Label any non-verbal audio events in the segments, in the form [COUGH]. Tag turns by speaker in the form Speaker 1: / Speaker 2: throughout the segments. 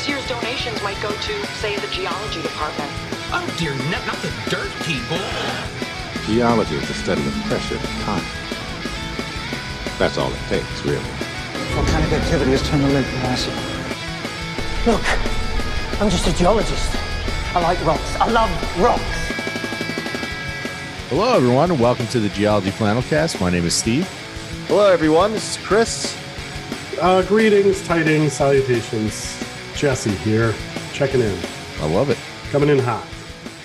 Speaker 1: This year's donations might go to, say, the geology department.
Speaker 2: Oh dear, not, not the dirt people.
Speaker 3: Geology is the study of pressure and time. That's all it takes, really.
Speaker 4: Volcanic activity has turned the lake massive. Look, I'm just a geologist. I like rocks. I love rocks.
Speaker 5: Hello, everyone, and welcome to the Geology Flannelcast. My name is Steve.
Speaker 6: Hello, everyone. This is Chris.
Speaker 7: Uh, greetings, tidings, salutations. Jesse here, checking in,
Speaker 5: I love it.
Speaker 7: coming in hot.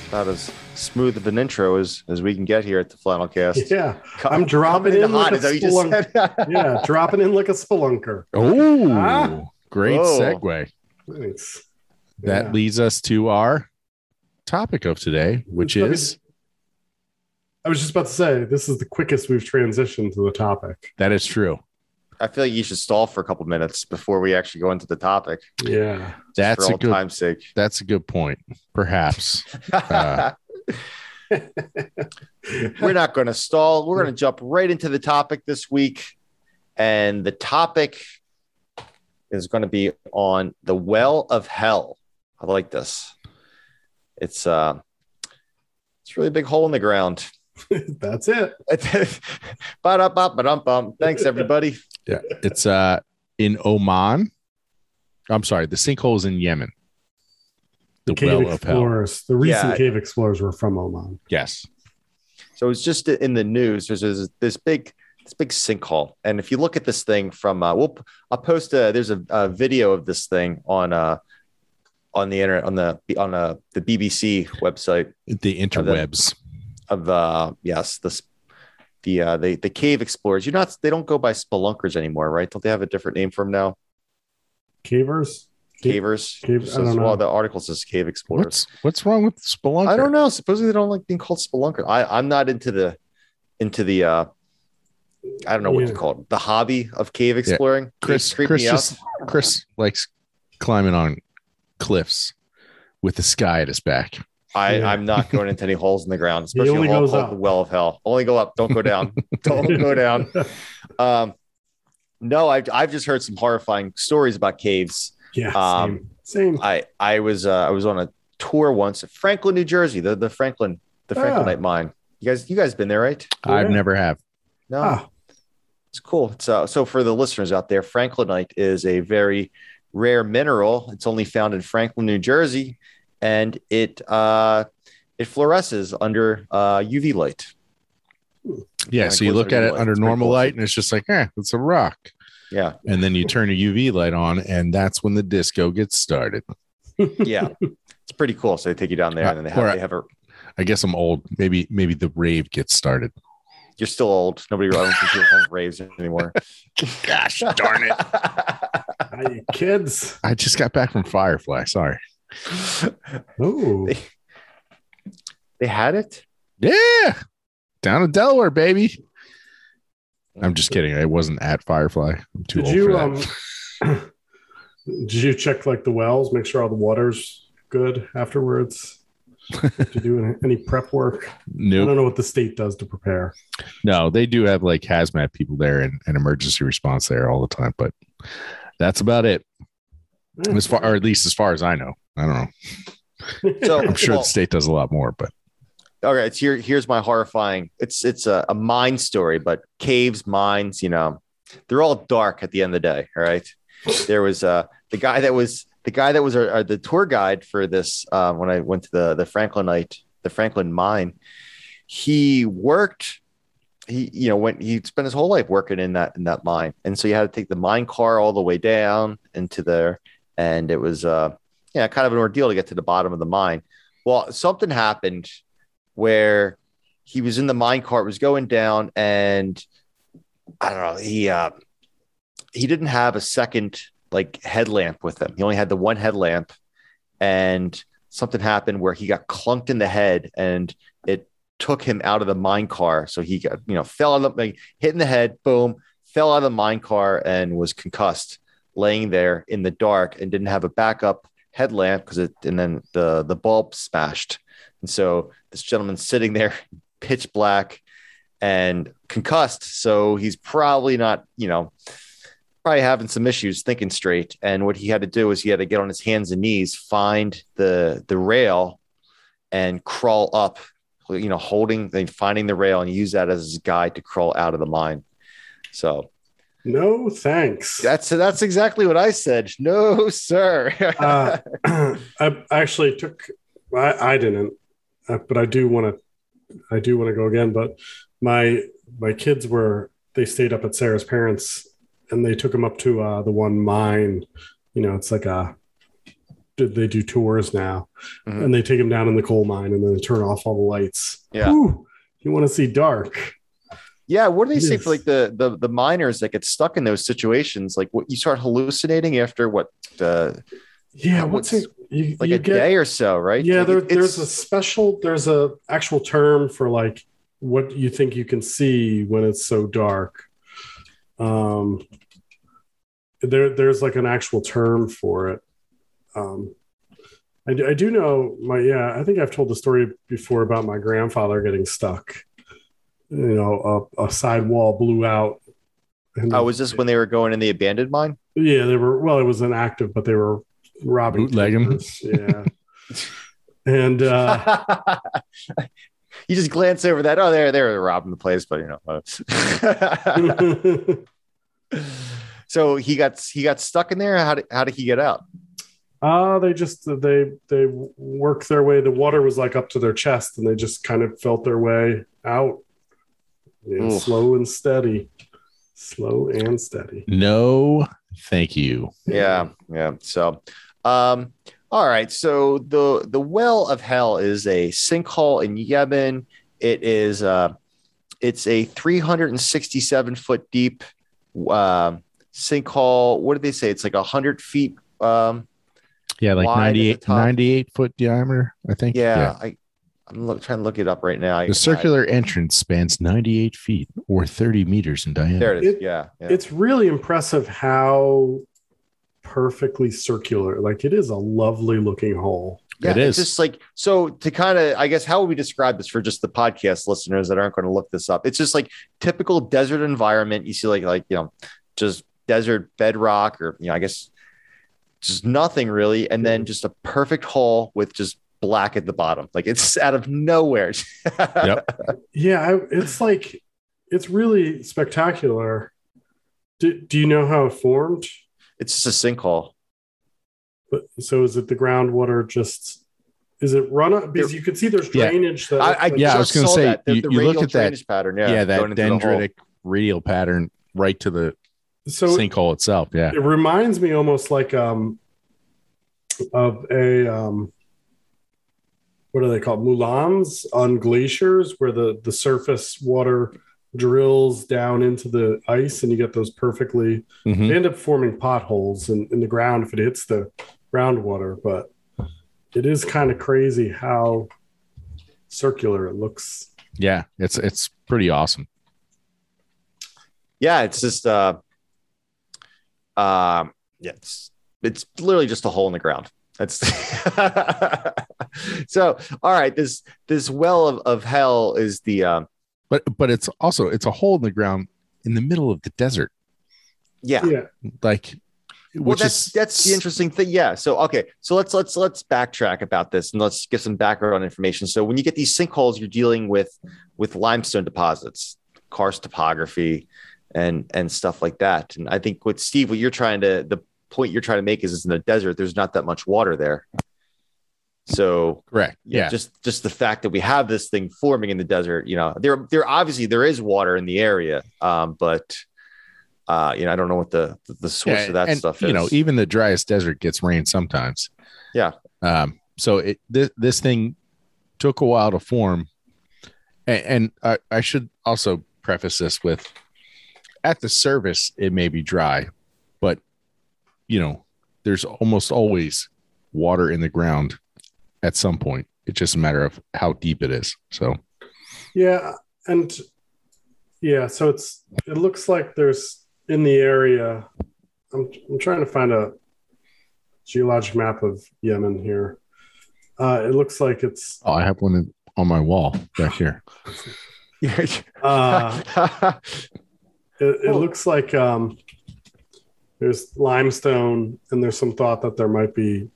Speaker 6: About as smooth of an intro as, as we can get here at the Flannel Cast. [LAUGHS]
Speaker 7: Yeah,
Speaker 6: Co-
Speaker 7: I'm dropping
Speaker 6: coming
Speaker 7: in
Speaker 6: hot.
Speaker 7: like a
Speaker 6: that just
Speaker 7: spelunk- [LAUGHS] yeah, dropping in like a spelunker.
Speaker 5: Oh,
Speaker 7: Ah.
Speaker 5: great
Speaker 6: Whoa.
Speaker 5: segue.
Speaker 7: Nice.
Speaker 5: That
Speaker 7: Yeah.
Speaker 5: leads us to our topic of today, which
Speaker 7: Okay.
Speaker 5: is
Speaker 7: I was just about to say this is the quickest we've transitioned to the topic.
Speaker 5: that is true.
Speaker 6: I feel like you should stall for a couple minutes before we actually go into the topic.
Speaker 7: Yeah,
Speaker 5: That's
Speaker 6: for
Speaker 5: a good.
Speaker 6: time's sake.
Speaker 5: That's a good point. Perhaps. Uh, [LAUGHS] [LAUGHS]
Speaker 6: We're not going to stall. We're going to jump right into the topic this week. And the topic is going to be on the well of hell. I like this. It's uh it's really a really big hole in the ground. [LAUGHS]
Speaker 7: that's it. [LAUGHS]
Speaker 6: Ba-da-ba-ba-dum-bum. Thanks, everybody.
Speaker 5: Yeah, it's uh in Oman. I'm sorry, the sinkhole is in Yemen. The
Speaker 7: Cave
Speaker 5: well
Speaker 7: explorers. The recent
Speaker 6: Yeah.
Speaker 7: cave explorers were from Oman.
Speaker 5: Yes.
Speaker 6: So it's just in the news. There's this, this big this big sinkhole, and if you look at this thing from, uh, we'll I'll post a there's a, a video of this thing on uh on the internet on the on uh, the BBC website
Speaker 5: The interwebs.
Speaker 6: Of uh yes this the uh the the cave explorers. You're not they don't go by spelunkers anymore, right? Don't they have a different name for them now?
Speaker 7: Cavers.
Speaker 6: Cavers.
Speaker 7: Cave- I
Speaker 6: Says- well, the article says cave explorers.
Speaker 5: What's what's wrong with Spelunker?
Speaker 6: I don't know. Supposedly they don't like being called spelunker. I, I'm not into the into the uh I don't know what
Speaker 7: Yeah.
Speaker 6: you call it. The hobby of cave exploring.
Speaker 5: Chris,
Speaker 6: Caves
Speaker 5: Chris just Chris likes climbing on cliffs with the sky at his back.
Speaker 6: I,
Speaker 7: Yeah.
Speaker 6: I'm not going into any holes in the ground, [LAUGHS]
Speaker 7: He
Speaker 6: especially
Speaker 7: only
Speaker 6: a hole
Speaker 7: goes
Speaker 6: called
Speaker 7: up.
Speaker 6: the well of hell. Only go up. Don't go down. [LAUGHS] don't go down. [LAUGHS] Um, no, I've I've just heard some horrifying stories about caves.
Speaker 7: Yeah,
Speaker 6: Um,
Speaker 7: same. same.
Speaker 6: I I was uh, I was on a tour once at Franklin, New Jersey. The the Franklin the
Speaker 7: Ah.
Speaker 6: Franklinite mine. You guys you guys been there, right?
Speaker 5: I've
Speaker 7: Yeah.
Speaker 5: never have.
Speaker 6: No.
Speaker 7: Ah,
Speaker 6: It's cool. It's uh, so for the listeners out there, Franklinite is a very rare mineral. It's only found in Franklin, New Jersey, and it uh, it fluoresces under uh, UV light.
Speaker 5: Yeah,
Speaker 6: Yeah,
Speaker 5: so you look at it
Speaker 6: light.
Speaker 5: under
Speaker 6: It's
Speaker 5: normal
Speaker 6: cool.
Speaker 5: light and it's just like, eh, it's a rock.
Speaker 6: Yeah,
Speaker 5: And then you turn a UV light on and that's when the disco gets started. [LAUGHS]
Speaker 6: yeah, it's pretty cool. So they take you down there, and then they have,
Speaker 5: Or-
Speaker 6: they have a.
Speaker 5: I guess I'm old. Maybe maybe the rave gets started.
Speaker 6: You're still old. Nobody I don't think raves anymore. [LAUGHS]
Speaker 5: Gosh darn it. [LAUGHS]
Speaker 7: hi, kids.
Speaker 5: I just got back from Firefly. Sorry.
Speaker 7: Oh, [LAUGHS]
Speaker 6: They- they had it.
Speaker 5: Yeah. Down in Delaware, baby. I'm just kidding. I wasn't at Firefly. I'm too
Speaker 7: did
Speaker 5: old
Speaker 7: you
Speaker 5: for
Speaker 7: um? [CLEARS THROAT] did you check like the wells? Make sure all the water's good afterwards. did you do any, [LAUGHS] any prep work? No.
Speaker 5: I
Speaker 7: don't know what the state does to prepare.
Speaker 5: No, they do have like hazmat people there and, and emergency response there all the time, but that's about it. As far, or at least as far as I know. I don't know.
Speaker 6: So [LAUGHS]
Speaker 5: I'm sure
Speaker 6: well,
Speaker 5: the state does a lot more, but
Speaker 6: okay it's here here's my horrifying it's it's a, a mine story but caves mines you know they're all dark at the end of the day all right there was uh the guy that was the guy that was our, our- the tour guide for this uh, when i went to the the franklinite the franklin mine he worked he you know when he spent his whole life working in that in that mine and so you had to take the mine car all the way down into there and it was uh yeah kind of an ordeal to get to the bottom of the mine. Well something happened where he was in the mine cart was going down and i don't know he uh he didn't have a second like headlamp with him. He only had the one headlamp and something happened where he got clunked in the head and it took him out of the mine car so he got you know fell on the like hit in the head boom fell out of the mine car and was concussed laying there in the dark and didn't have a backup headlamp because it and then the the bulb smashed and so this gentleman's sitting there [LAUGHS] pitch black and concussed so he's probably not you know probably having some issues thinking straight. And what he had to do is he had to get on his hands and knees, find the the rail, and crawl up. You know, holding, then finding the rail, and use that as his guide to crawl out of the mine. So
Speaker 7: No thanks.
Speaker 6: that's that's exactly what I said. No, sir. [LAUGHS]
Speaker 7: uh, [CLEARS THROAT] I actually took. I, I didn't, uh, but I do want to. I do want to go again. But my my kids were they stayed up at Sarah's parents, and they took them up to uh, the one mine. You know, it's like a. Did they do tours now?
Speaker 6: Mhm.
Speaker 7: And they take them down in the coal mine, and then they turn off all the lights.
Speaker 6: Yeah.
Speaker 7: Whew, you want to see dark?
Speaker 6: Yeah, what do they say for like the, the the miners that get stuck in those situations? Like what you start hallucinating after what uh,
Speaker 7: Yeah.
Speaker 6: What's-
Speaker 7: What's it? You,
Speaker 6: like
Speaker 7: you
Speaker 6: a
Speaker 7: get,
Speaker 6: day or so, right?
Speaker 7: Yeah,
Speaker 6: Like,
Speaker 7: there, there's a special, there's a actual term for like what you think you can see when it's so dark. Um, there, there's like an actual term for it. Um, I, I do know my, yeah, I think I've told the story before about my grandfather getting stuck. You know, a, a side wall blew out. And
Speaker 6: Oh, was this when they were going in the abandoned mine?
Speaker 7: yeah, they were, well, it was inactive, but they were robbing.
Speaker 5: Bootlegging?
Speaker 7: Yeah. and, uh, [LAUGHS]
Speaker 6: you just glance over that. Oh, they're they're robbing the place, but you know. uh, [LAUGHS] so he got he got stuck in there. How did how did he get out?
Speaker 7: Uh, they just they they worked their way. The water was like up to their chest, and they just kind of felt their way out. Yeah,
Speaker 6: Oof.
Speaker 7: slow and steady, slow and steady.
Speaker 5: No, thank you.
Speaker 6: Yeah, yeah. So, um, all right. So the the well of hell is a sinkhole in Yemen. It is uh, it's a 367 foot deep um sinkhole. What did they say? It's like a hundred feet. Um,
Speaker 5: Yeah, like
Speaker 6: Wide
Speaker 5: 98, 98 foot diameter, I think.
Speaker 6: yeah, I I'm look, trying to look it up right now. I-
Speaker 5: The circular entrance spans 98 feet or 30 meters in diameter.
Speaker 6: there it is.
Speaker 7: It-
Speaker 6: yeah, yeah.
Speaker 7: It's really impressive how perfectly circular. Like it is a lovely looking hole.
Speaker 6: Yeah,
Speaker 5: It
Speaker 6: it's just like so to kind of I guess how would we describe this for just the podcast listeners that aren't going to look this up? It's just like typical desert environment. You see like like you know just desert bedrock or you know I guess just nothing really, and then just a perfect hole with just black at the bottom. Like it's out of nowhere. [LAUGHS]
Speaker 5: Yep.
Speaker 7: Yeah, I, it's like it's really spectacular. Do, do you know how it formed?
Speaker 6: It's just a sinkhole.
Speaker 7: But so is it the groundwater just is it run up because you can see there's
Speaker 5: Yeah.
Speaker 7: drainage that
Speaker 6: I, I
Speaker 5: Yeah, I was gonna say,
Speaker 6: that. The,
Speaker 5: you-
Speaker 6: the
Speaker 5: you look at that-
Speaker 6: pattern. Yeah,
Speaker 5: Yeah, that
Speaker 6: going into the hole.
Speaker 5: dendritic radial pattern right to the
Speaker 7: so
Speaker 5: sinkhole itself. Yeah.
Speaker 7: it reminds me almost like um of a um what are they called moulins on glaciers where the the surface water drills down into the ice and you get those perfectly
Speaker 5: Mhm.
Speaker 7: they end up forming potholes in, in the ground if it hits the groundwater but it is kind of crazy how circular it looks
Speaker 5: Yeah. It's it's pretty awesome.
Speaker 6: yeah it's just uh um yeah it's it's literally just a hole in the ground that's [LAUGHS] so all right this this well of, of hell is the um
Speaker 5: But but it's also it's a hole in the ground in the middle of the desert.
Speaker 6: yeah.
Speaker 7: Yeah.
Speaker 5: Like
Speaker 6: well
Speaker 5: which
Speaker 6: that's
Speaker 5: is
Speaker 6: that's the interesting thing. Yeah. So okay. So let's let's let's backtrack about this and let's give some background information. So when you get these sinkholes you're dealing with with limestone deposits karst topography and and stuff like that. And i think with steve what you're trying to the point you're trying to make is it's in the desert there's not that much water there so
Speaker 5: correct.
Speaker 6: yeah, just just the fact that we have this thing forming in the desert you know there there obviously there is water in the area um but uh you know i don't know what the the source
Speaker 5: Yeah,
Speaker 6: of that
Speaker 5: and,
Speaker 6: stuff is.
Speaker 5: you know, even the driest desert gets rain sometimes.
Speaker 6: Yeah.
Speaker 5: Um, so it this this thing took a while to form. And, and I, I should also preface this with at the surface, it may be dry, but you know, there's almost always water in the ground at some point. It's just a matter of how deep it is. So
Speaker 7: Yeah, and yeah, so it's it looks like there's in the area. I'm I'm trying to find a geologic map of Yemen here. Uh, it looks like it's
Speaker 5: oh, I have one in- on my wall back here. [LAUGHS]
Speaker 7: uh, [LAUGHS] it, it looks like um, There's limestone, and there's some thought that there might be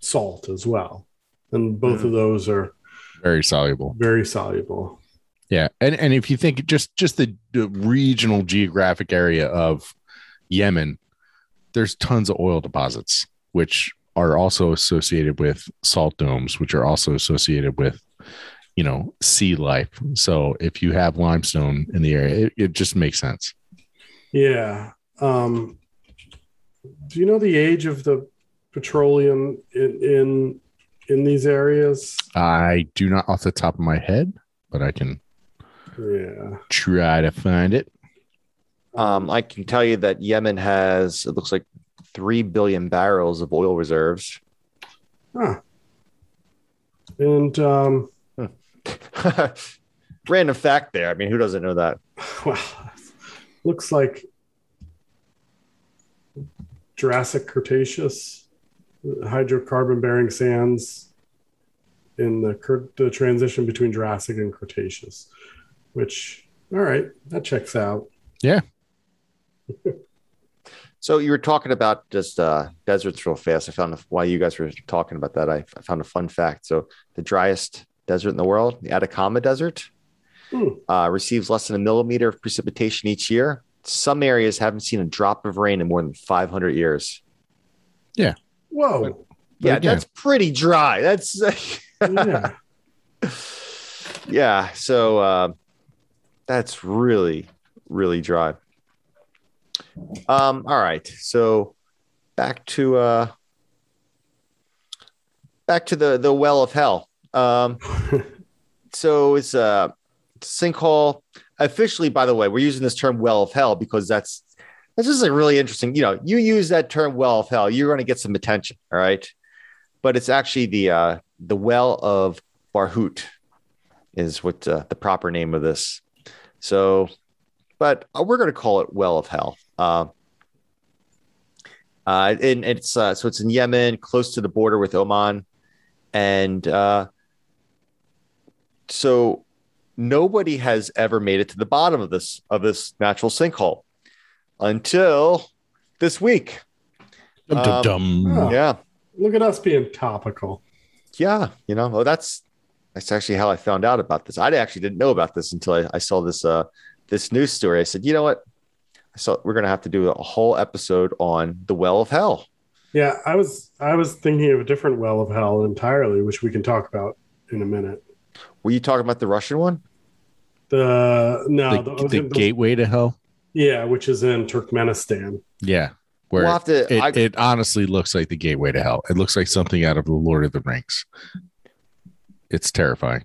Speaker 7: salt as well. And both
Speaker 6: Hmm.
Speaker 7: of those are
Speaker 5: Very soluble.
Speaker 7: very soluble.
Speaker 5: Yeah, and and if you think just just the, the regional geographic area of Yemen, there's tons of oil deposits, which are also associated with salt domes, which are also associated with you know sea life. So if you have limestone in the area, it, it just makes sense.
Speaker 7: Yeah. Um, do you know the age of the petroleum in in, in these areas?
Speaker 5: I do not off the top of my head, but I can
Speaker 7: Yeah.
Speaker 5: try to find it.
Speaker 6: Um, I can tell you that Yemen has, it looks like 3 billion barrels of oil reserves.
Speaker 7: Huh. And um, [LAUGHS]
Speaker 6: Random fact there. I mean, who doesn't know that? [LAUGHS]
Speaker 7: well, looks like Jurassic Cretaceous hydrocarbon bearing sands in the, the transition between Jurassic and Cretaceous, which, all right, that checks out. Yeah. [LAUGHS]
Speaker 6: so you were talking about just uh, deserts real fast. I found while you guys were talking about that, I, I found a fun fact. So the driest desert in the world, the Atacama Desert,
Speaker 7: Hmm.
Speaker 6: uh, receives less than a millimeter of precipitation each year. Some areas haven't seen a drop of rain in more than 500 years. Yeah.
Speaker 7: Whoa.
Speaker 6: yeah,
Speaker 5: again-
Speaker 6: that's pretty dry. That's [LAUGHS]
Speaker 7: yeah.
Speaker 6: yeah. So uh, that's really, really dry. Um, all right. So back to uh back to the the well of hell. Um [LAUGHS] so it's a sinkhole. Officially, by the way, we're using this term well of hell because that's that's just a really interesting. You know, you use that term well of hell, you're gonna get some attention, all right. But it's actually the uh the well of Barhut is what uh, the proper name of this. So, but we're going to call it Well of Hell. Uh, uh, and it's uh, so it's in Yemen, close to the border with Oman, and uh, so nobody has ever made it to the bottom of this of this natural sinkhole until this week.
Speaker 5: Dum, dum, dum.
Speaker 7: Oh.
Speaker 6: Yeah,
Speaker 7: Look at us being topical.
Speaker 6: yeah, you know, well, that's that's actually how I found out about this. I actually didn't know about this until I, I saw this uh this news story. I said, you know what? I saw we're gonna have to do a whole episode on the well of hell.
Speaker 7: Yeah, I was I was thinking of a different well of hell entirely, which we can talk about in a minute.
Speaker 6: Were you talking about the Russian one?
Speaker 7: The no,
Speaker 5: the,
Speaker 7: the,
Speaker 5: the
Speaker 7: the-
Speaker 5: gateway to hell.
Speaker 7: yeah, which is in Turkmenistan.
Speaker 5: Yeah, where
Speaker 6: We'll have to.
Speaker 5: it,
Speaker 6: I,
Speaker 5: it honestly looks like the gateway to hell. It looks like something out of the Lord of the Rings. It's terrifying.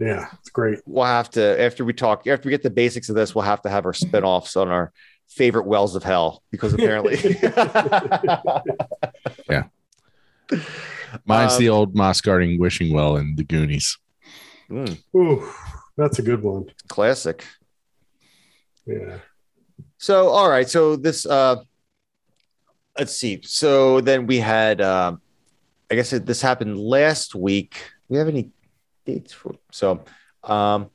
Speaker 7: Yeah, it's great.
Speaker 6: we'll have to after we talk after we get the basics of this. We'll have to have our spin-offs on our favorite wells of hell because apparently. [LAUGHS] Yeah.
Speaker 5: Mine's
Speaker 6: Um,
Speaker 5: the old moss guarding wishing well in the Goonies.
Speaker 6: Mm,
Speaker 7: Ooh, that's a good one.
Speaker 6: classic.
Speaker 7: Yeah.
Speaker 6: So, all right. So this, uh, let's see. So then we had, um, I guess it, this happened last week. Do we have any dates for? So, um,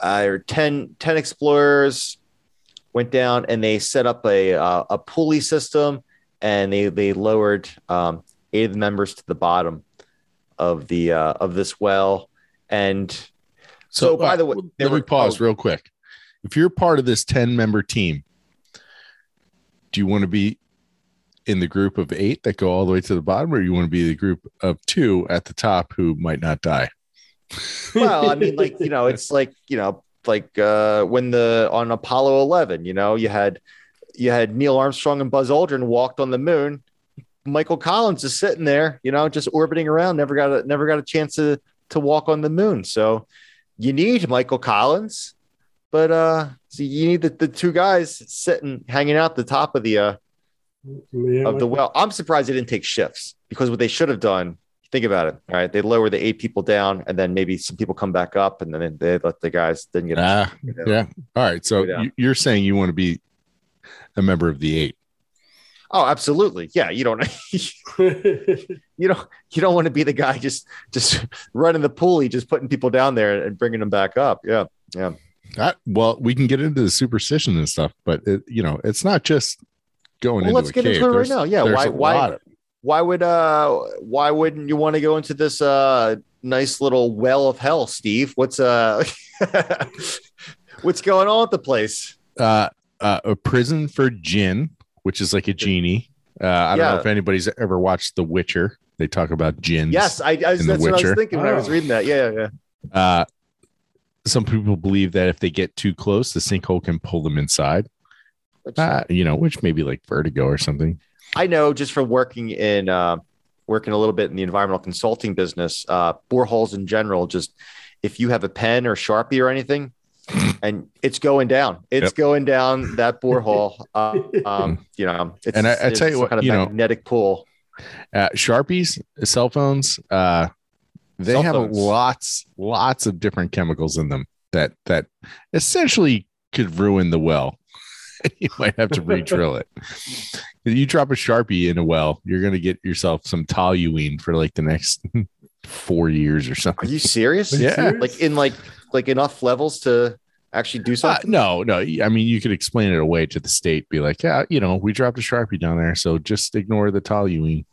Speaker 6: uh, 10, 10 explorers went down and they set up a uh, a pulley system and they they lowered um, eight of the members to the bottom of the uh, of this well. And so, by the way,
Speaker 5: uh, let me
Speaker 6: were-
Speaker 5: pause
Speaker 6: oh.
Speaker 5: real quick. If you're part of this 10 member team, do you want to be in the group of eight that go all the way to the bottom, or you want to be the group of two at the top who might not die?
Speaker 6: well, I mean, like [LAUGHS] you know, it's like you know, like uh, when the on Apollo 11, you know, you had you had Neil Armstrong and Buzz Aldrin walked on the moon. Michael Collins is sitting there, you know, just orbiting around. Never got a never got a chance to to walk on the moon. So you need Michael Collins, but uh, so you need the, the two guys sitting hanging out the top of the uh
Speaker 7: Yeah,
Speaker 6: of the well. I'm surprised they didn't take shifts because what they should have done. Think about it. All right, they lower the eight people down, and then maybe some people come back up, and then they let the guys didn't get.
Speaker 5: Ah, yeah. All right. So
Speaker 6: Go down.
Speaker 5: you- you're saying you want to be a member of the eight.
Speaker 6: Oh, absolutely. Yeah, you don't. [LAUGHS] you don't. You don't want to be the guy just just running the pulley, just putting people down there and bringing them back up. Yeah,
Speaker 5: That, well, we can get into the superstition and stuff, but it, you know, it's not just going
Speaker 6: Well,
Speaker 5: into
Speaker 6: let's get
Speaker 5: cave.
Speaker 6: into it right
Speaker 5: There's-
Speaker 6: now. Yeah, why- why-
Speaker 5: of-
Speaker 6: Why would uh why wouldn't you want to go into this uh nice little well of hell, Steve? What's uh [LAUGHS] what's going on at the place?
Speaker 5: uh, uh, a prison for jinn, which is like a genie. Uh, I don't know if anybody's ever watched The Witcher. They talk about jinns.
Speaker 6: Yes, I, I was,
Speaker 5: in The
Speaker 6: that's what I was thinking when I was
Speaker 7: Oh.
Speaker 6: reading that. Yeah, yeah, yeah.
Speaker 5: Uh, some people believe that if they get too close, the sinkhole can pull them inside.
Speaker 6: Which-
Speaker 5: Uh, you know, which may be like vertigo or something.
Speaker 6: I know just from working in uh, working a little bit in the environmental consulting business, uh, boreholes in general, just if you have a pen or sharpie or anything, and it's going down, it's
Speaker 5: Yep.
Speaker 6: going down that borehole. [LAUGHS] Uh, um, you know, it's,
Speaker 5: And I- I
Speaker 6: it's
Speaker 5: tell you what,
Speaker 6: kind of
Speaker 5: you know-
Speaker 6: magnetic pull.
Speaker 5: Uh, Sharpies, cell phones, uh, they
Speaker 6: Cell
Speaker 5: have
Speaker 6: phones.
Speaker 5: lots, lots of different chemicals in them that that essentially could ruin the well. [LAUGHS] you might have to re-drill it. If you drop a sharpie in a well, you're going to get yourself some toluene for like the next [LAUGHS] four years or something.
Speaker 6: Are you serious?
Speaker 7: Are you
Speaker 5: Yeah.
Speaker 7: serious?
Speaker 6: Like in like like enough levels to actually do
Speaker 5: Uh,
Speaker 6: something?
Speaker 5: no, no. I mean, you could explain it away to the state. Be like, yeah, you know, we dropped a sharpie down there, so just ignore the toluene.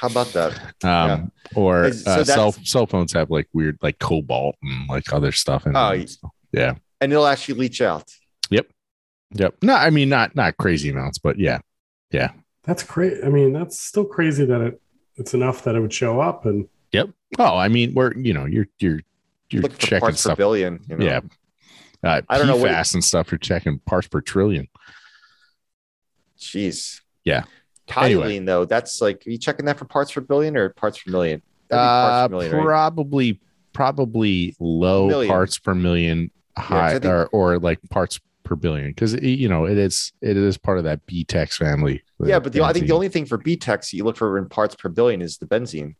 Speaker 6: How about that? [LAUGHS]
Speaker 5: Um, Or
Speaker 6: so
Speaker 5: uh, cell cell phones have like weird, like cobalt and like other stuff in
Speaker 6: Oh,
Speaker 5: them. So, yeah.
Speaker 6: And it'll actually leach out.
Speaker 5: Yep. Yep. No, I mean not not crazy amounts, but yeah. Yeah.
Speaker 7: That's crazy. I mean, that's still crazy that it it's enough that it would show up. And Yep.
Speaker 5: Oh, I mean, we're you know, you're you're you're
Speaker 6: Look for
Speaker 5: checking
Speaker 6: parts per
Speaker 5: stuff.
Speaker 6: billion. You know?
Speaker 5: Yeah. Uh,
Speaker 6: I don't know what-
Speaker 5: and stuff. You're checking parts per trillion.
Speaker 6: Jeez.
Speaker 5: Yeah.
Speaker 6: Toluene
Speaker 5: Anyway.
Speaker 6: though, that's like are you checking that for parts per billion or parts per million?
Speaker 5: Uh,
Speaker 6: per million, right?
Speaker 5: probably probably low
Speaker 6: Million.
Speaker 5: parts per million, high
Speaker 6: I think-
Speaker 5: or or like parts per billion because you know it is it is part of that BTEX family.
Speaker 6: Yeah, but the, I think the only thing for BTEX you look for in parts per billion is the benzene.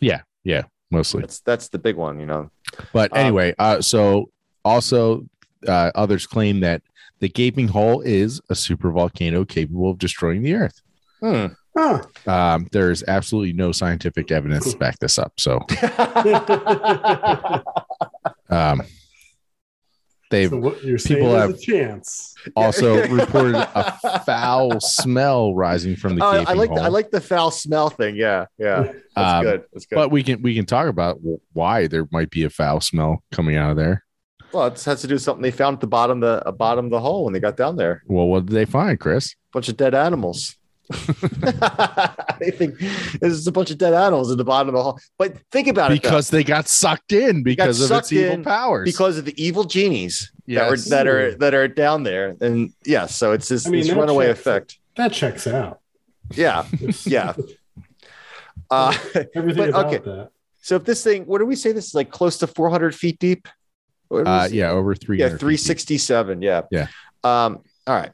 Speaker 5: yeah yeah mostly.
Speaker 6: That's that's the big one, you know.
Speaker 5: But
Speaker 6: Um,
Speaker 5: anyway, uh, so also uh, others claim that the gaping hole is a super volcano capable of destroying the Earth.
Speaker 6: Hmm.
Speaker 7: huh.
Speaker 5: Um, there's absolutely no scientific evidence to back this up. So [LAUGHS] um, they've
Speaker 7: so what you're
Speaker 5: people have-
Speaker 7: a chance.
Speaker 5: also [LAUGHS] reported a foul smell rising from the gaping
Speaker 6: I like
Speaker 5: hole.
Speaker 6: the, I like the foul smell thing. Yeah, yeah. That's
Speaker 5: Um,
Speaker 6: good. That's good.
Speaker 5: but we can we can talk about why there might be a foul smell coming out of there.
Speaker 6: Well, it has to do with something they found at the bottom of the uh, bottom of the hole when they got down there.
Speaker 5: Well, what did they find, Chris?
Speaker 6: A bunch of dead animals. [LAUGHS] [LAUGHS] they think this is a bunch of dead animals in the bottom of the hole. But think about it.
Speaker 5: Because they got sucked in because of its evil powers.
Speaker 6: because of the evil genies
Speaker 5: Yes.
Speaker 6: that, were, that are that are down there. And yeah, so it's this,
Speaker 7: I mean,
Speaker 6: this runaway
Speaker 7: checks-
Speaker 6: effect.
Speaker 7: That checks out.
Speaker 6: Yeah, yeah. [LAUGHS] Uh,
Speaker 7: Everything
Speaker 6: But,
Speaker 7: about
Speaker 6: okay.
Speaker 7: that.
Speaker 6: so if this thing, what do we say? This is like close to 400 feet deep. What do we
Speaker 5: uh, yeah, over three.
Speaker 6: yeah 367 yeah
Speaker 5: Yeah.
Speaker 6: um all right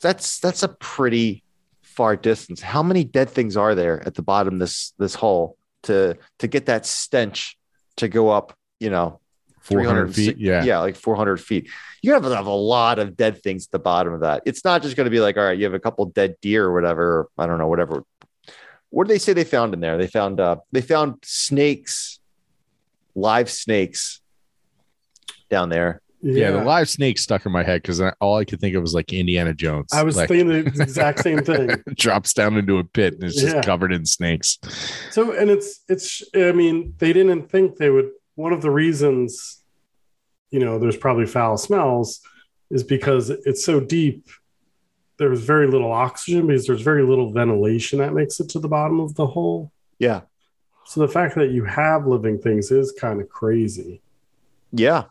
Speaker 6: that's that's a pretty far distance how many dead things are there at the bottom of this this hole to to get that stench to go up you know
Speaker 5: 400 feet. Yeah.
Speaker 6: yeah like 400 feet you have to have a lot of dead things at the bottom of that it's not just going to be like all right you have a couple dead deer or whatever or i don't know whatever what did they say they found in there they found uh they found snakes live snakes down there
Speaker 5: Yeah, the live snake stuck in my head because all I could think of was like Indiana Jones.
Speaker 7: I was
Speaker 5: like,
Speaker 7: thinking the [LAUGHS] exact same thing. [LAUGHS]
Speaker 5: drops down into a pit and it's just covered in snakes.
Speaker 7: So, and it's it's. I mean, they didn't think they would. One of the reasons, you know, there's probably foul smells, is because it's so deep. There's very little oxygen because there's very little ventilation that makes it to the bottom of the hole.
Speaker 6: yeah
Speaker 7: So the fact that you have living things is kind of crazy.
Speaker 6: yeah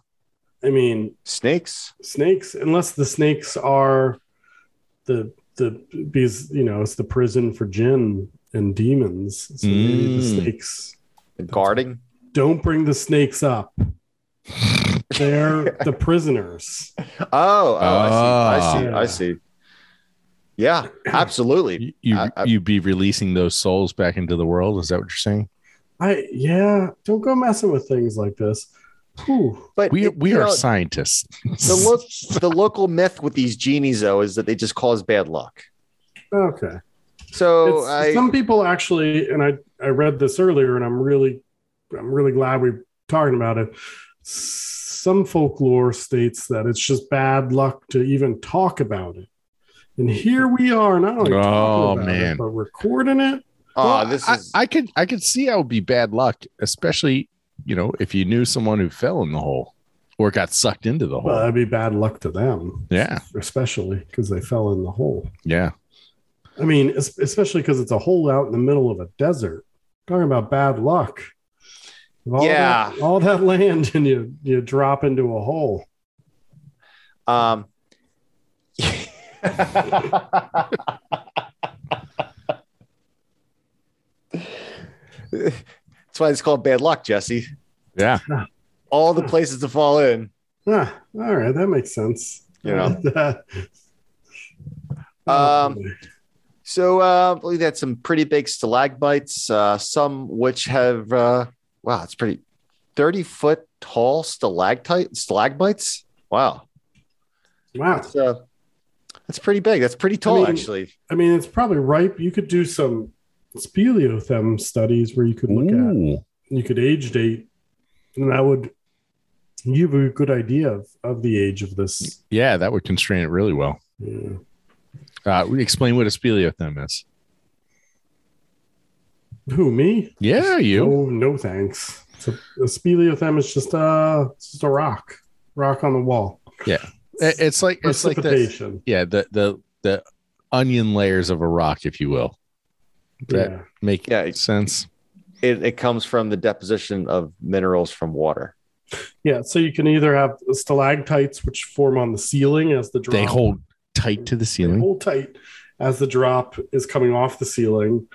Speaker 7: I mean,
Speaker 6: snakes
Speaker 7: snakes, unless the snakes are the the because you know it's the prison for jinn and demons. So maybe the
Speaker 5: Mm.
Speaker 7: snakes
Speaker 6: guarding
Speaker 7: don't bring the snakes up. They're [LAUGHS] the prisoners.
Speaker 6: Oh, oh, I see. I see.
Speaker 7: Ah.
Speaker 6: I see. Yeah, absolutely.
Speaker 5: You you,
Speaker 6: I- I-
Speaker 5: you be releasing those souls back into the world. Is that what you're saying?
Speaker 7: I yeah, don't go messing with things like this. Whew.
Speaker 6: But
Speaker 5: We
Speaker 6: it-
Speaker 5: we are
Speaker 6: know,
Speaker 5: scientists.
Speaker 6: the [LAUGHS] look. the local myth with these genies, though, is that they just cause bad luck.
Speaker 7: Okay.
Speaker 6: So I,
Speaker 7: some people actually, and I I read this earlier, and I'm really I'm really glad we're talking about it. Some folklore states that it's just bad luck to even talk about it. And here we are, not only
Speaker 5: Oh,
Speaker 7: talking about
Speaker 5: man.
Speaker 7: it, but recording it.
Speaker 6: Oh,
Speaker 5: Well,
Speaker 6: this
Speaker 5: I,
Speaker 6: is
Speaker 5: I could I could see how it would be bad luck, especially you know if you knew someone who fell in the hole or got sucked into the hole.
Speaker 7: Well, that'd be bad luck to them,
Speaker 5: yeah,
Speaker 7: especially because they fell in the hole.
Speaker 5: yeah.
Speaker 7: I mean, especially because it's a hole out in the middle of a desert. Talking about bad luck. All
Speaker 6: Yeah.
Speaker 7: that, all that land [LAUGHS] and you you drop into a hole.
Speaker 6: um [LAUGHS] [LAUGHS] That's why it's called bad luck, Jesse.
Speaker 5: Yeah.
Speaker 6: All the places to fall in.
Speaker 7: Ah, all right, that makes sense.
Speaker 6: You know. [LAUGHS] Um, So uh, I believe they had some pretty big stalagmites, uh, some which have uh, wow, it's pretty thirty foot tall stalactite stalagmites. Wow,
Speaker 7: wow.
Speaker 6: that's uh, that's pretty big. That's pretty tall,
Speaker 7: mean-
Speaker 6: actually.
Speaker 7: I mean, it's probably ripe. You could do some speleothem studies where you could look at you could age date, and that would give a good idea of, of the age of this.
Speaker 5: Yeah, that would constrain it really well.
Speaker 7: Yeah.
Speaker 5: Uh, explain what a speleothem is.
Speaker 7: Who me?
Speaker 5: Yeah, you.
Speaker 7: No, no thanks. So a speleothem is just a it's just a rock, rock on the wall.
Speaker 5: Yeah, It's like it's like the yeah the the the onion layers of a rock, if you will. That
Speaker 7: yeah.
Speaker 5: make
Speaker 6: Yeah, it-
Speaker 5: sense.
Speaker 6: It, it comes from the deposition of minerals from water.
Speaker 7: Yeah. So you can either have stalactites, which form on the ceiling as the drop.
Speaker 5: They hold tight to the ceiling.
Speaker 7: They
Speaker 5: ceiling.
Speaker 7: hold tight as the drop is coming off the ceiling,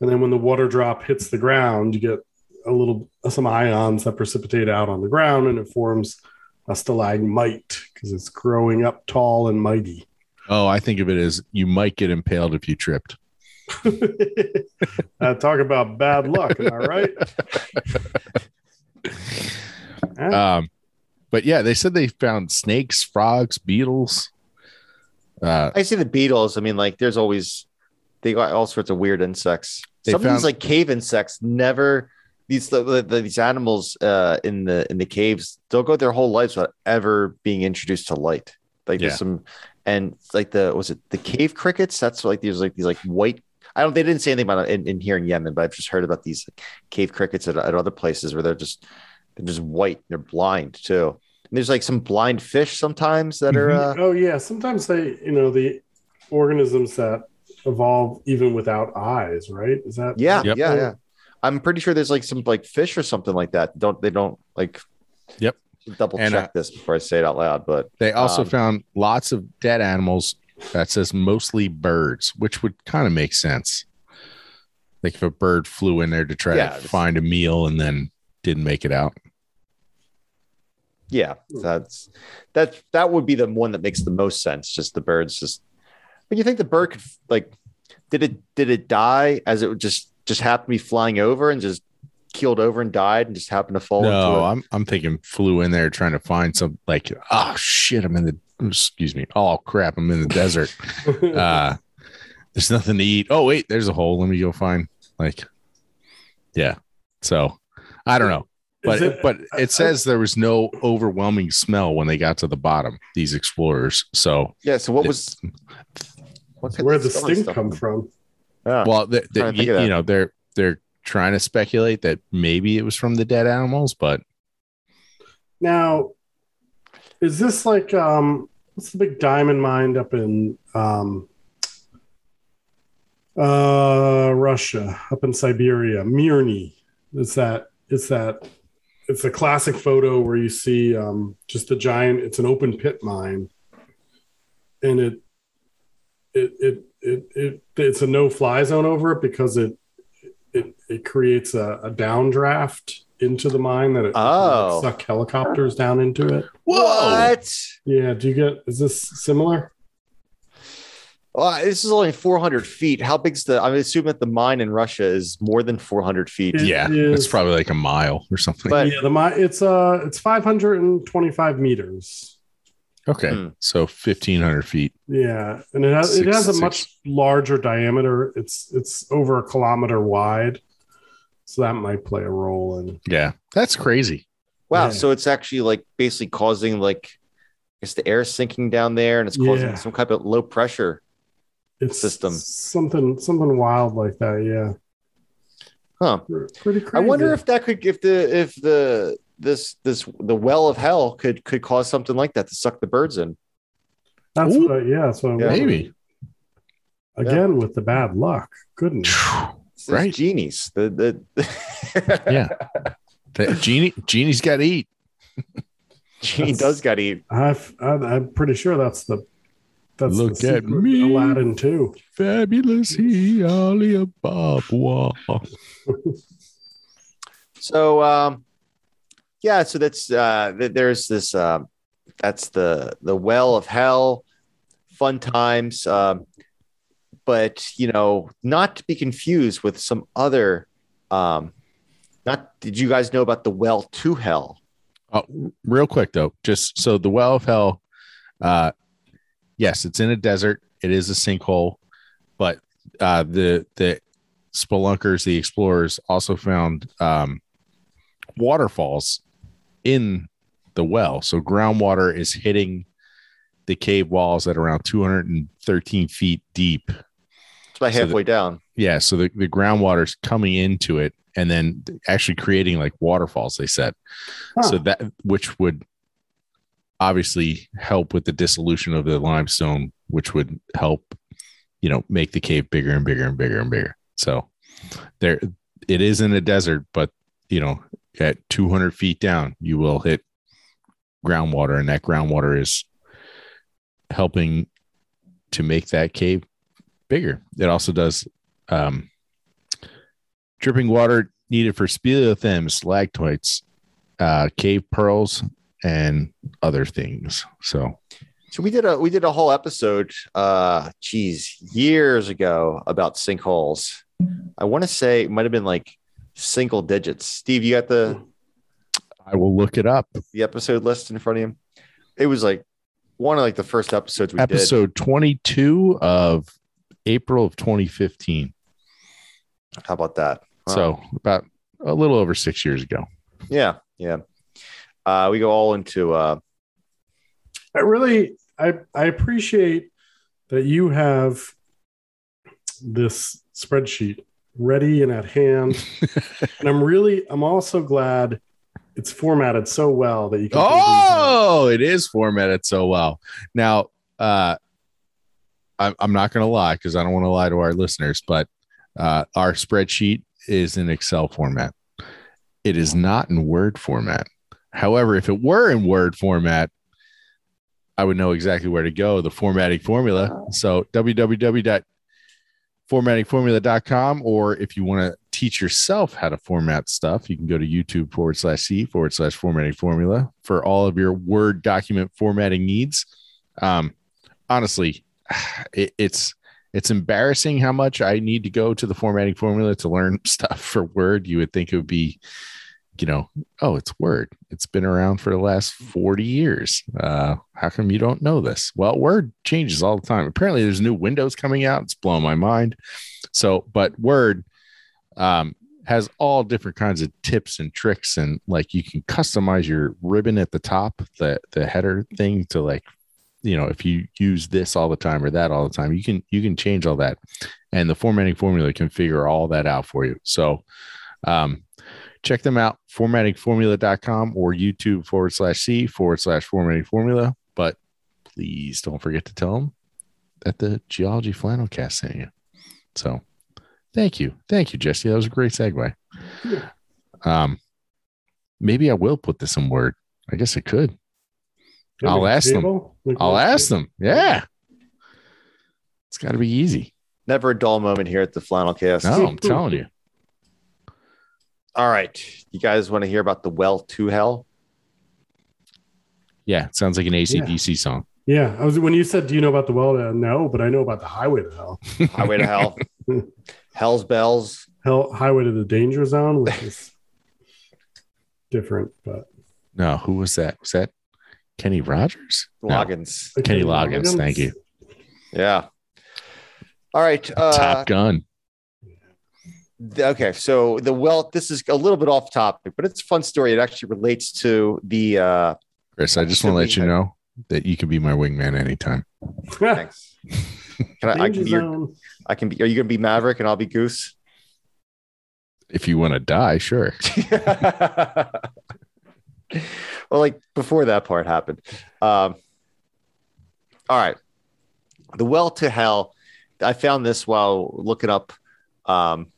Speaker 7: and then when the water drop hits the ground, you get a little some ions that precipitate out on the ground, and it forms a stalagmite because it's growing up tall and mighty.
Speaker 5: Oh, I think of it as you might get impaled if you tripped. [LAUGHS]
Speaker 7: uh, talk about bad luck, am I right?
Speaker 5: Um, but yeah, they said they found snakes, frogs, beetles. Uh,
Speaker 6: I see the beetles. I mean, like there's always they got all sorts of weird insects.
Speaker 5: They
Speaker 6: Some of these like cave insects never these the, the, these animals uh, in the in the caves they'll go their whole lives without ever being introduced to light. Like
Speaker 5: Yeah.
Speaker 6: there's some and like the was it the cave crickets? That's like these like these like white. I don't. They didn't say anything about it in, in here in Yemen, but I've just heard about these cave crickets at, at other places where they're just they're just white. They're blind too. And there's like some blind fish sometimes that are. Uh,
Speaker 7: oh yeah, sometimes they, you know, the organisms that evolve even without eyes, right? Is that
Speaker 6: Yeah,
Speaker 5: Yep.
Speaker 6: yeah, yeah. I'm pretty sure there's like some like fish or something like that. Don't they don't like
Speaker 5: Yep.
Speaker 6: double
Speaker 5: And,
Speaker 6: check
Speaker 5: uh,
Speaker 6: this before I say it out loud, but
Speaker 5: they also
Speaker 6: Um,
Speaker 5: found lots of dead animals. That says mostly birds, which would kind of make sense. Like if a bird flew in there to try
Speaker 6: Yeah,
Speaker 5: to
Speaker 6: just-
Speaker 5: find a meal and then didn't make it out.
Speaker 6: yeah, that's that that would be the one that makes the most sense. Just the birds just but you think the bird could like did it did it die as it would just just happened to be flying over and just keeled over and died and just happened to fall
Speaker 5: No? I'm I'm thinking flew in there trying to find some like oh shit, I'm in the excuse me. Oh crap, I'm in the desert. Uh there's nothing to eat. Oh wait, there's a hole. Let me go find like yeah. So I don't know. But
Speaker 7: it-
Speaker 5: but it says there was no overwhelming smell when they got to the bottom, these explorers. So
Speaker 6: yeah, so what was what could
Speaker 7: where
Speaker 6: they
Speaker 7: the
Speaker 6: smell
Speaker 7: stink come from?
Speaker 6: Yeah.
Speaker 5: well the, the-
Speaker 6: trying
Speaker 5: you, you know, they're they're trying to speculate that maybe it was from the dead animals, but
Speaker 7: Now, is this like um what's the big diamond mine up in um uh Russia, up in Siberia, Mirny? Is that it's that it's a classic photo where you see um just a giant it's an open pit mine. And it it it it, it it's a no fly zone over it because it it, it creates a, a downdraft into the mine that it
Speaker 6: Oh.
Speaker 7: suck helicopters down into it.
Speaker 6: What?
Speaker 7: Yeah, do you get is this similar?
Speaker 6: Well, this is only 400 feet. How big's the? I'm assuming that the mine in Russia is more than 400 feet.
Speaker 7: It
Speaker 5: yeah,
Speaker 7: is-
Speaker 5: it's probably like a mile or something.
Speaker 6: But-
Speaker 7: yeah, the mine it's uh it's 525 meters.
Speaker 5: okay,
Speaker 6: Hmm.
Speaker 5: so 1500 feet.
Speaker 7: Yeah, and it has it has a
Speaker 5: six.
Speaker 7: much larger diameter. It's it's over a kilometer wide, so that might play a role in.
Speaker 5: Yeah, that's crazy.
Speaker 6: Wow.
Speaker 7: Yeah.
Speaker 6: So it's actually like basically causing like, it's the air sinking down there, and it's causing
Speaker 7: Yeah.
Speaker 6: some type of low pressure
Speaker 7: it's
Speaker 6: System.
Speaker 7: something something wild like that. Yeah,
Speaker 6: Huh.
Speaker 7: pretty crazy.
Speaker 6: I wonder if that could if the if the this this the well of hell could could cause something like that to suck the birds in.
Speaker 7: that's
Speaker 5: Ooh.
Speaker 7: what I, yeah, that's what I'm
Speaker 6: Yeah.
Speaker 5: Maybe.
Speaker 7: again with the bad luck. Goodness. [SIGHS] [LAUGHS]
Speaker 6: It's
Speaker 5: Right.
Speaker 6: genies. The the [LAUGHS]
Speaker 5: Yeah. The genie genie's got to eat.
Speaker 6: genie does got to eat.
Speaker 7: I've, I, I'm pretty sure that's the that's
Speaker 5: Look
Speaker 7: the
Speaker 5: at me.
Speaker 7: Aladdin too.
Speaker 5: Fabulous he Ali Ababwa.
Speaker 6: So um yeah, so that's uh th- there's this um that's the the well of hell, fun times. Um but you know, not to be confused with some other um not did you guys know about the well to hell?
Speaker 5: Oh, real quick though, just so the well of hell, uh, yes, it's in a desert. It is a sinkhole, but uh, the the spelunkers, the explorers, also found um, waterfalls in the well. So groundwater is hitting the cave walls at around 213 feet deep.
Speaker 6: It's about
Speaker 5: So the-
Speaker 6: halfway down.
Speaker 5: Yeah, so the, the groundwater's coming into it and then actually creating like waterfalls, they said. So that which would obviously help with the dissolution of the limestone, which would help, you know, make the cave bigger and bigger and bigger and bigger. So there it is in a desert, but you know, at 200 feet down, you will hit groundwater, and that groundwater is helping to make that cave bigger. It also does um, dripping water needed for speleothems, stalactites, uh, cave pearls, and other things. So
Speaker 6: So we did a we did a whole episode uh geez, years ago about sinkholes. I want to say it might have been like single digits. Steve, you got the
Speaker 5: I will look it up.
Speaker 6: the episode list in front of you? It was like one of like the first episodes we did.
Speaker 5: Episode 22 of April of 2015.
Speaker 6: How about that? Wow.
Speaker 5: So about a little over six years ago.
Speaker 6: yeah, yeah. Uh, we go all into uh,
Speaker 7: I really I I appreciate that you have this spreadsheet ready and at hand. [LAUGHS] and I'm really I'm also glad it's formatted so well that you can figure these out.
Speaker 5: Oh, it is formatted so well. Now, uh, I'm, I'm not going to lie because I don't want to lie to our listeners, but uh, our spreadsheet is in Excel format. It is not in Word format. However, if it were in Word format, I would know exactly where to go. The formatting formula. So www.formattingformula.com, or if you want to teach yourself how to format stuff, you can go to YouTube forward slash C forward slash formatting formula for all of your Word document formatting needs. Um, honestly, [SIGHS] it, it's it's embarrassing how much I need to go to the formatting formula to learn [LAUGHS] stuff for Word. You would think it would be, you know, oh, it's Word. It's been around for the last 40 years. Uh, how come you don't know this? Well, Word changes all the time. Apparently, there's new Windows coming out. It's blowing my mind. So, but Word um, has all different kinds of tips and tricks, and like you can customize your ribbon at the top, the the header thing to like you know if you use this all the time or that all the time you can you can change all that. And the formatting formula can figure all that out for you. So um check them out formattingformula.com or youtube forward slash c forward slash formatting formula. But please don't forget to tell them that the geology flannel cast sent you. So thank you. Thank you jesse. That was a great segue. Um maybe i will put this in word. I guess i could
Speaker 7: Maybe
Speaker 5: I'll
Speaker 7: a
Speaker 5: ask them.
Speaker 7: Like
Speaker 5: I'll ask
Speaker 7: table?
Speaker 5: them. Yeah. It's got to be easy.
Speaker 6: never a dull moment here at the Flannel Cast.
Speaker 5: No, I'm telling you.
Speaker 6: All right, you guys want to hear about the well to hell?
Speaker 5: Yeah. It sounds like an ACDC song.
Speaker 7: Yeah, I was when you said, "Do you know about the well?" Uh, no, but I know about the highway to hell.
Speaker 6: Highway to hell, [LAUGHS] Hell's Bells.
Speaker 7: Hell, highway to the danger zone, which is different, but
Speaker 5: No, who was that? Was that Kenny Rogers? No. Kenny Loggins, thank you.
Speaker 6: Yeah. All right. Uh,
Speaker 5: Top Gun.
Speaker 6: th- okay. So the well, this is a little bit off topic, but it's a fun story. It actually relates to the. Uh,
Speaker 5: Chris, I just want to let you know that you can be my wingman anytime.
Speaker 6: thanks. Can I? I can be. Your. I can be. Are you gonna be Maverick and I'll be Goose?
Speaker 5: If you want to die, sure. [LAUGHS]
Speaker 6: well, like before that part happened. Um, all right. The well to hell. I found this while looking up um,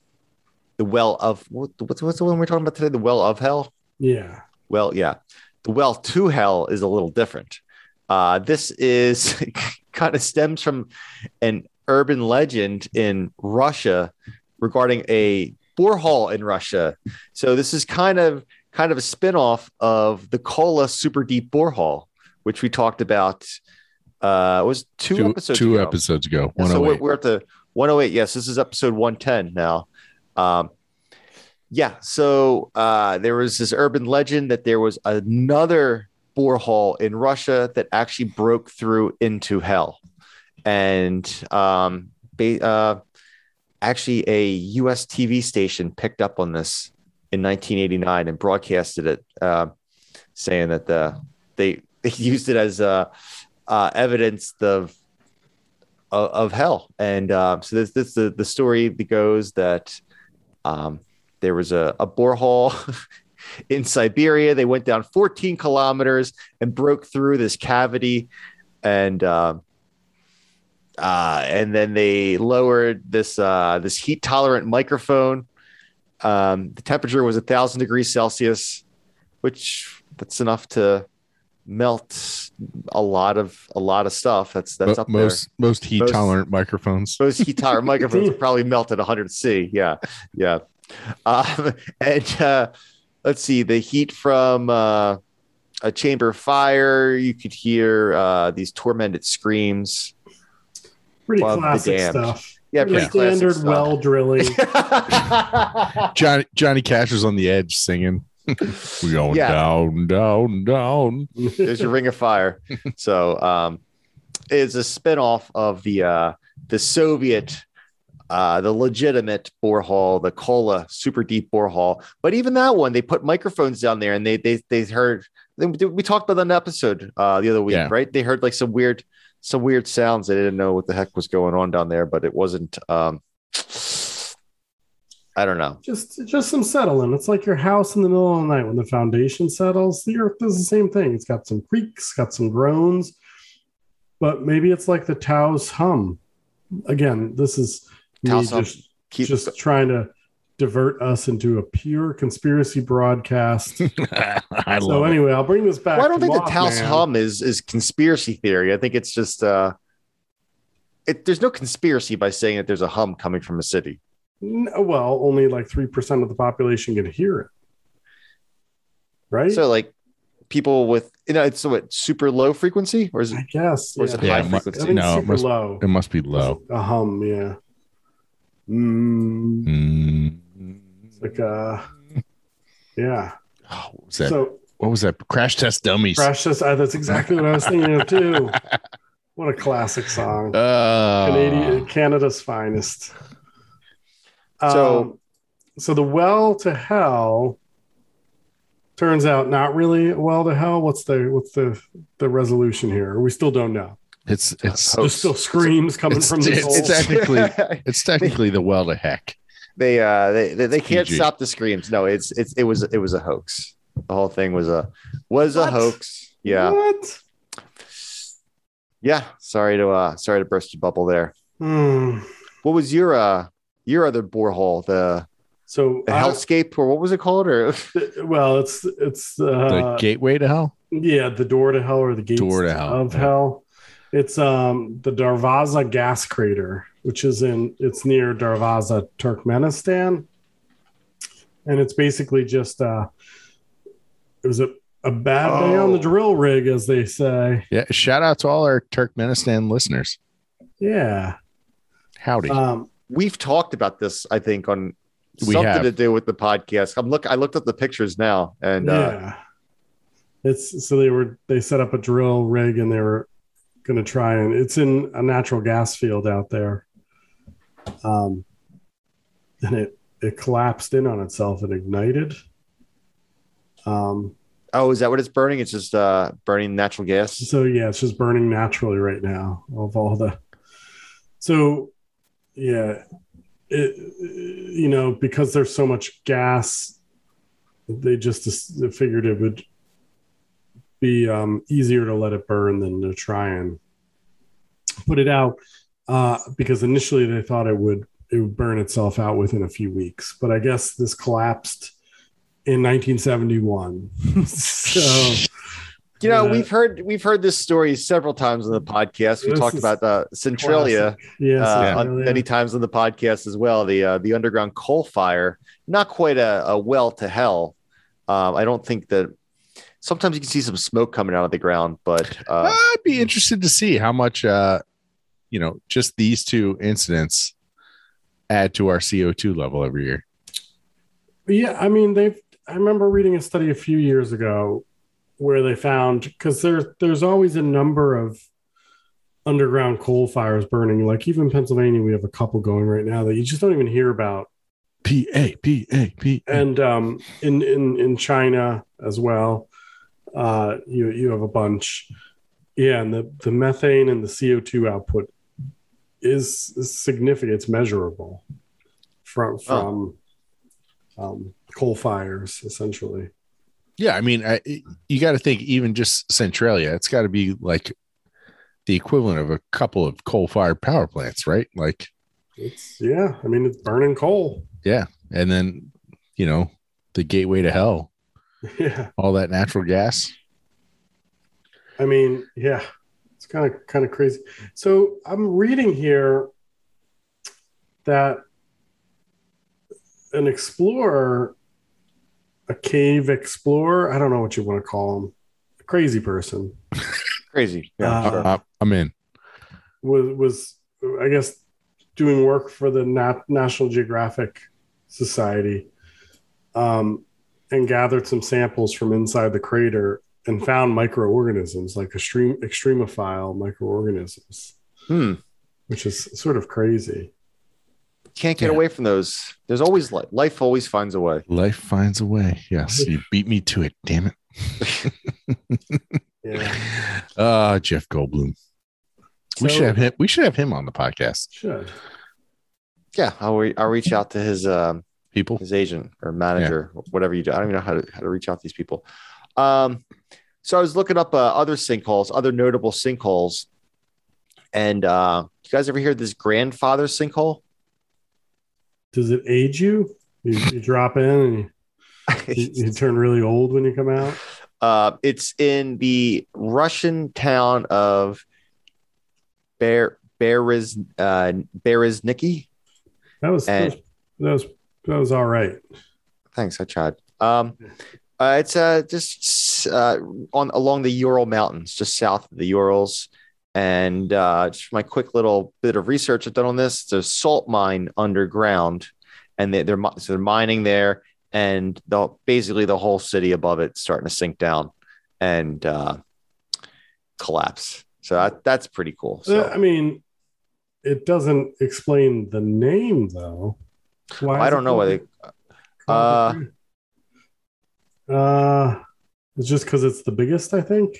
Speaker 6: the well of what, what's what's the one we're talking about today? The well of hell.
Speaker 7: Yeah.
Speaker 6: Well, yeah. The well to hell is a little different. Uh, this is [LAUGHS] kind of stems from an urban legend in Russia regarding a borehole in Russia. So this is kind of kind of a spin-off of the Kola super deep borehole, which we talked about uh it was two,
Speaker 5: two
Speaker 6: episodes
Speaker 5: two
Speaker 6: ago.
Speaker 5: episodes ago.
Speaker 6: So we're, we're at the 108. Yes, this is episode 110 now. Um, yeah, so uh, there was this urban legend that there was another borehole in Russia that actually broke through into hell, and um, ba- uh, actually a U.S. TV station picked up on this in 1989 and broadcasted it, uh, saying that the they [LAUGHS] they used it as uh, uh, evidence of of, of hell. And uh, so this this the the story that goes that um, there was a, a borehole [LAUGHS] in Siberia. They went down 14 kilometers and broke through this cavity, and uh, and then they lowered this uh, this heat tolerant microphone. Um, the temperature was a thousand degrees Celsius, which that's enough to melt a lot of a lot of stuff. That's that's
Speaker 5: Mo-
Speaker 6: up there
Speaker 5: most most heat
Speaker 6: Most-
Speaker 5: tolerant microphones. [LAUGHS]
Speaker 6: those heat tolerant [LAUGHS] microphones would probably melt at 100 C. Yeah, yeah. Um, [LAUGHS] and uh, let's see, the heat from uh, a chamber fire. You could hear uh, these tormented screams.
Speaker 7: Pretty
Speaker 6: Love the
Speaker 7: classic stuff.
Speaker 6: Yeah,
Speaker 7: Pretty
Speaker 6: pretty classic
Speaker 7: standard
Speaker 6: stuff.
Speaker 7: well drilling. [LAUGHS]
Speaker 5: Johnny Johnny Cash was on the edge singing. [LAUGHS] We're going
Speaker 6: Yeah.
Speaker 5: down, down, down.
Speaker 6: There's your ring of fire. [LAUGHS] So um, it's a spinoff of the uh, the Soviet, uh, the legitimate borehole, the Kola super deep borehole. But even that one, they put microphones down there, and they they they heard. We talked about that in an episode uh, the other week,
Speaker 5: Yeah.
Speaker 6: right? They heard like some weird some weird sounds. They didn't know what the heck was going on down there, but it wasn't. Um, I don't know.
Speaker 7: just just some settling. It's like your house in the middle of the night when the foundation settles. The earth does the same thing. It's got some creaks, got some groans, but maybe it's like the Taos hum. Again, this is me
Speaker 6: hum.
Speaker 7: just,
Speaker 6: Keep
Speaker 7: just trying to divert us into a pure conspiracy broadcast. [LAUGHS]
Speaker 5: I
Speaker 7: so
Speaker 5: love it.
Speaker 7: anyway, I'll bring this back.
Speaker 6: Well, I don't
Speaker 7: to
Speaker 6: think the Taos hum is is conspiracy theory. I think it's just uh, it, there's no conspiracy by saying that there's a hum coming from a city.
Speaker 7: N- Well, only like three percent of the population can hear it, right?
Speaker 6: So like people with you know it's what super low frequency or is it
Speaker 7: I guess.
Speaker 6: or is it
Speaker 5: Yeah,
Speaker 6: high
Speaker 5: it mu-
Speaker 7: I
Speaker 6: frequency?
Speaker 7: think
Speaker 5: No, it must-
Speaker 7: low.
Speaker 5: It must be low.
Speaker 7: A hum, yeah. Mm,
Speaker 5: Mm.
Speaker 7: Like uh yeah.
Speaker 5: Oh, what was that?
Speaker 7: So
Speaker 5: what was that? Crash test dummies.
Speaker 7: Crash Test, uh, that's exactly what I was thinking of too. What a classic song. [LAUGHS]
Speaker 5: Uh,
Speaker 7: Canadian Canada's finest.
Speaker 6: So-
Speaker 7: Um, so the well to hell turns out not really a well to hell. What's the what's the the resolution here? We still don't know.
Speaker 5: it's it's
Speaker 6: Oh,
Speaker 7: There's still screams coming
Speaker 5: it's-
Speaker 7: from the
Speaker 5: it's- it's technically [LAUGHS] it's technically the well to heck.
Speaker 6: They uh they they, they can't
Speaker 5: PG.
Speaker 6: stop the screams. No, it's it's it was it was a hoax. The whole thing was a was a hoax. Yeah.
Speaker 7: What?
Speaker 6: Yeah. Sorry to uh sorry to burst your bubble there.
Speaker 7: Hmm.
Speaker 6: What was your uh your other borehole? The
Speaker 7: So
Speaker 6: the
Speaker 7: I-
Speaker 6: hellscape or what was it called? Or [LAUGHS]
Speaker 7: well, it's it's
Speaker 5: The
Speaker 7: uh,
Speaker 5: gateway to hell.
Speaker 7: yeah, the door to hell or the gates
Speaker 5: Door to hell,
Speaker 7: of
Speaker 5: yeah.
Speaker 7: hell. It's um the Darvaza gas crater, which is in it's near Darvaza, Turkmenistan, and it's basically just uh it was a a bad day on the
Speaker 6: Oh.
Speaker 7: drill rig, as they say.
Speaker 5: Yeah. Shout out to all our Turkmenistan listeners.
Speaker 7: Yeah.
Speaker 5: Howdy.
Speaker 7: Um,
Speaker 6: we've talked about this, I think, on
Speaker 5: We
Speaker 6: something
Speaker 5: have.
Speaker 6: to do with the podcast. I'm look I looked up the pictures now and uh
Speaker 7: yeah. It's so they were they set up a drill rig and they were going to try and it's in a natural gas field out there. Um, and it it collapsed in on itself and ignited. Um,
Speaker 6: oh, is that what it's burning? It's just uh burning natural gas.
Speaker 7: so yeah, it's just burning naturally right now of all the So, yeah, it, you know, because there's so much gas, they just figured it would be um, easier to let it burn than to try and put it out. Uh, because initially they thought it would it would burn itself out within a few weeks, but I guess this collapsed in 1971. [LAUGHS] so
Speaker 6: You know, we've heard we've heard this story several times on the podcast. We talked about uh, Centralia
Speaker 7: Yes,
Speaker 6: uh,
Speaker 7: Centralia.
Speaker 6: many times on the podcast as well. The uh, the underground coal fire, not quite a, a well to hell. Um, I don't think that. Sometimes you can see some smoke coming out of the ground, but uh,
Speaker 5: I'd be interested to see how much, uh, you know, just these two incidents add to our CO2 level every year.
Speaker 7: Yeah, I mean they've. I remember reading a study a few years ago where they found because there there's always a number of underground coal fires burning. Like even Pennsylvania, we have a couple going right now that you just don't even hear about.
Speaker 5: P A P A P.
Speaker 7: And um, in in in China as well, uh, you you have a bunch. Yeah, and the the methane and the CO two output is, is significant. It's measurable from from um, coal fires essentially.
Speaker 5: Yeah, I mean, I, you got to think even just Centralia, it's got to be like the equivalent of a couple of coal-fired power plants, right? Like,
Speaker 7: It's yeah. I mean, it's burning coal.
Speaker 5: yeah, and then you know the gateway to hell, [LAUGHS]
Speaker 7: Yeah.
Speaker 5: all that natural gas.
Speaker 7: I mean, yeah. It's kind of kind of crazy. So I'm reading here that an explorer, a cave explorer, I don't know what you want to call him, a crazy person, [LAUGHS]
Speaker 6: crazy. Yeah,
Speaker 7: Uh,
Speaker 6: sure.
Speaker 5: Uh, I'm in.
Speaker 7: was was I guess doing work for the Nat- National Geographic Society, um, and gathered some samples from inside the crater and found microorganisms like extreme extremophile microorganisms,
Speaker 6: Hmm.
Speaker 7: which is sort of crazy.
Speaker 6: Can't get
Speaker 5: Yeah.
Speaker 6: away from those. There's always life. Life always finds a way.
Speaker 5: Life finds a way. Yes, you [LAUGHS] beat me to it. Damn it.
Speaker 7: Yeah,
Speaker 5: Uh [LAUGHS] Jeff Goldblum. we should have him. We should have him on the podcast.
Speaker 7: should
Speaker 6: Yeah, I'll, re- I'll reach out to his um,
Speaker 5: People.
Speaker 6: his agent or manager, whatever you do. I don't even know how to how to reach out to these people. Um, so I was looking up uh, other sinkholes, other notable sinkholes, and uh, you guys ever hear this grandfather sinkhole?
Speaker 7: does it age you? You, you drop in and you, you, [LAUGHS] you turn really old when you come out.
Speaker 6: Uh, it's in the Russian town of Ber Beriz uh, Berezniki.
Speaker 7: That was, that was that was that was all right.
Speaker 6: Thanks, I tried. Um, uh, it's uh, just uh, on along the Ural Mountains, just south of the Urals. And uh, just my quick little bit of research I've done on this. It's a salt mine underground, and they, they're so they're mining there, and the basically the whole city above it starting to sink down and uh, collapse. So that, that's pretty cool. So
Speaker 7: Uh, I mean, it doesn't explain the name though. Why
Speaker 6: I don't know why they.
Speaker 7: called- Uh, it's just because it's the biggest, I think.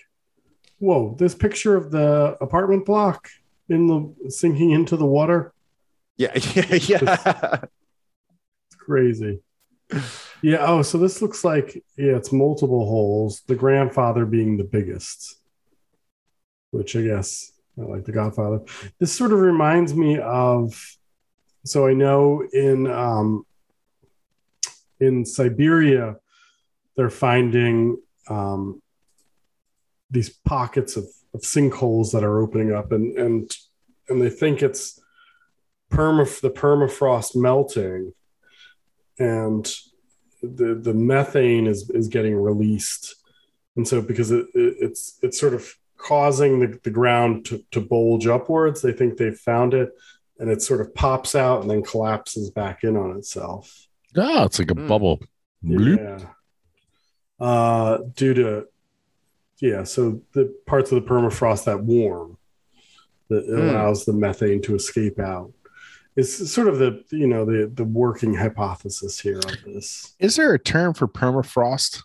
Speaker 7: Whoa! This picture of the apartment block in the sinking into the water.
Speaker 6: Yeah, [LAUGHS] yeah, yeah.
Speaker 7: It's crazy. Yeah. Oh, so this looks like yeah, it's multiple holes. The grandfather being the biggest, which I guess I like the Godfather. This sort of reminds me of. So I know in um, in Siberia, they're finding um, these pockets of, of sinkholes that are opening up, and and and they think it's perma the permafrost melting and the the methane is is getting released. And so because it, it, it's it's sort of causing the, the ground to, to bulge upwards they think they've found it and it sort of pops out and then collapses back in on itself
Speaker 5: Oh, it's like a
Speaker 6: Hmm.
Speaker 5: bubble.
Speaker 7: Yeah uh due to yeah so the parts of the permafrost that warm that
Speaker 6: Hmm.
Speaker 7: allows the methane to escape out it's sort of the you know the the working hypothesis here of this
Speaker 5: Is there a term for permafrost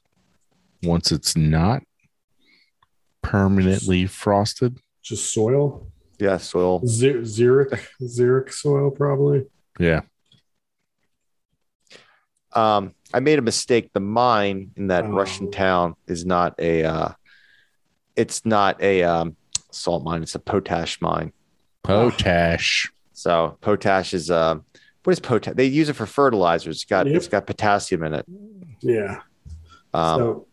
Speaker 5: once it's not permanently frosted?
Speaker 7: just soil
Speaker 6: Yeah, soil.
Speaker 7: Z- Zurich, Zurich soil, probably.
Speaker 5: Yeah.
Speaker 6: Um, I made a mistake. The mine in that
Speaker 7: Oh.
Speaker 6: Russian town is not a. Uh, it's not a um, salt mine. It's a potash mine.
Speaker 5: Potash.
Speaker 6: So potash is uh, what is potash? They use it for fertilizers. It's got
Speaker 7: Yep.
Speaker 6: it's got potassium in it.
Speaker 7: Yeah.
Speaker 6: Um,
Speaker 7: so,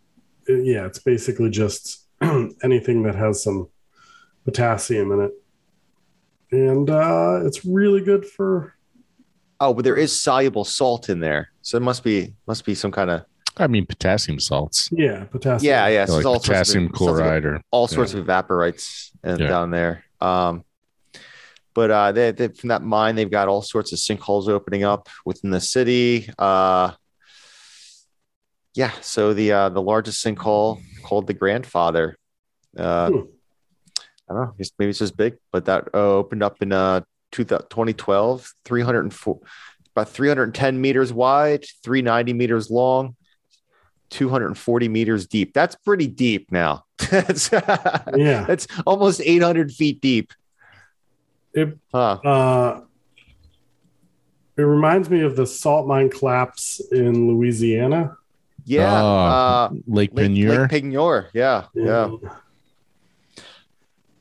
Speaker 7: uh, yeah, it's basically just [CLEARS THROAT] anything that has some potassium in it. And uh, it's really good for.
Speaker 6: oh, but there is soluble salt in there, so it must be must be some kind of
Speaker 5: I mean, potassium salts.
Speaker 7: Yeah, potassium.
Speaker 6: yeah yeah. so
Speaker 5: like
Speaker 6: it's all sorts of-
Speaker 5: potassium chloride or
Speaker 6: all sorts of evaporites and
Speaker 5: Yeah.
Speaker 6: down there. Um, but uh, they, they, from that mine, they've got all sorts of sinkholes opening up within the city. Uh, yeah, so the uh, the largest sinkhole called the Grandfather. Uh,
Speaker 7: Hmm.
Speaker 6: I don't know, maybe it's just big, but that uh, opened up in uh, 2012, 304, about 310 meters wide, 390 meters long, 240 meters deep. That's pretty deep now. [LAUGHS] That's
Speaker 7: Yeah.
Speaker 6: that's almost 800 feet deep.
Speaker 7: It,
Speaker 6: Huh.
Speaker 7: uh, it reminds me of the salt mine collapse in Louisiana.
Speaker 6: Yeah.
Speaker 5: Oh,
Speaker 6: uh,
Speaker 5: Lake
Speaker 6: Lake,
Speaker 5: Peigneur.
Speaker 6: Lake Peigneur. Yeah. Yeah.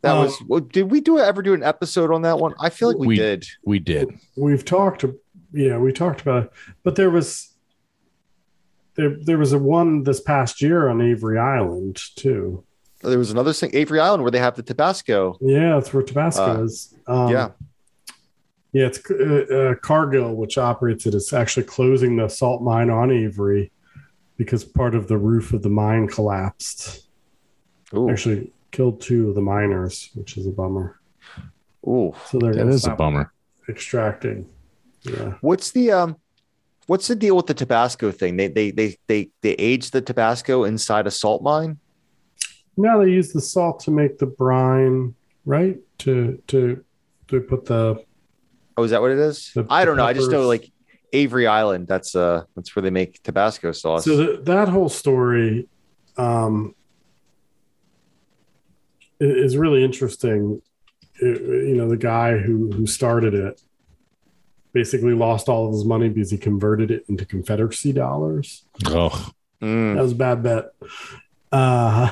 Speaker 6: That
Speaker 7: Um,
Speaker 6: was, well, did we do ever do an episode on that one? I feel like we,
Speaker 5: We-
Speaker 6: did.
Speaker 5: we did.
Speaker 7: We've talked, yeah, we talked about it, but there was there there was a one this past year on Avery Island too.
Speaker 6: There was another thing, Avery Island, where they have the Tabasco.
Speaker 7: Yeah, that's where Tabasco
Speaker 6: Uh,
Speaker 7: is. Um,
Speaker 6: yeah.
Speaker 7: yeah, it's uh, uh, Cargill which operates it. It's actually closing the salt mine on Avery because part of the roof of the mine collapsed.
Speaker 6: Ooh.
Speaker 7: Actually, killed two of the miners, which is a bummer.
Speaker 6: Ooh.
Speaker 7: So they're
Speaker 5: That a bummer.
Speaker 7: extracting. Yeah.
Speaker 6: What's the um what's the deal with the Tabasco thing? They they they they they age the Tabasco inside a salt mine?
Speaker 7: Now they use the salt to make the brine, right? To to to put the
Speaker 6: Oh, is that what it is?
Speaker 7: The-
Speaker 6: I don't know. I just know like Avery Island, that's uh that's where they make Tabasco sauce.
Speaker 7: so the, that whole story um is really interesting. It- you know, the guy who who started it basically lost all of his money because he converted it into Confederacy dollars.
Speaker 5: Oh,
Speaker 6: Mm.
Speaker 7: That was a bad bet. Uh,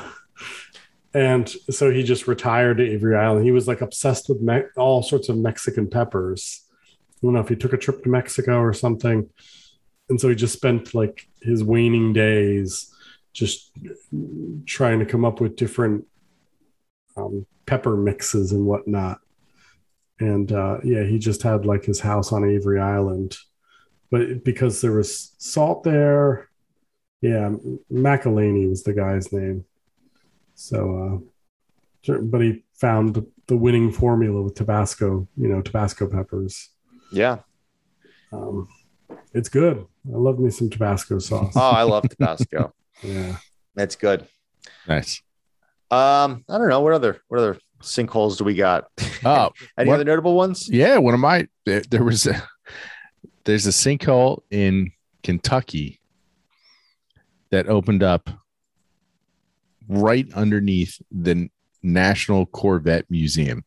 Speaker 7: and so he just retired to Avery Island. He was like obsessed with me- all sorts of Mexican peppers. I don't know if he took a trip to Mexico or something. And so he just spent like his waning days just trying to come up with different um, pepper mixes and whatnot. And uh, yeah, he just had like his house on Avery Island. But because there was salt there, yeah, McIlhenny was the guy's name. So, uh, but he found the, the winning formula with Tabasco, you know, Tabasco peppers.
Speaker 6: Yeah.
Speaker 7: Um, it's good. I love me some Tabasco sauce.
Speaker 6: Oh, I love Tabasco. [LAUGHS]
Speaker 7: Yeah.
Speaker 6: That's good.
Speaker 5: nice.
Speaker 6: Um, I don't know what other what other sinkholes do we got?
Speaker 5: Oh, [LAUGHS]
Speaker 6: Any
Speaker 5: what-
Speaker 6: other notable ones?
Speaker 5: yeah. One of my there, was a there's a sinkhole in Kentucky that opened up right underneath the National Corvette Museum.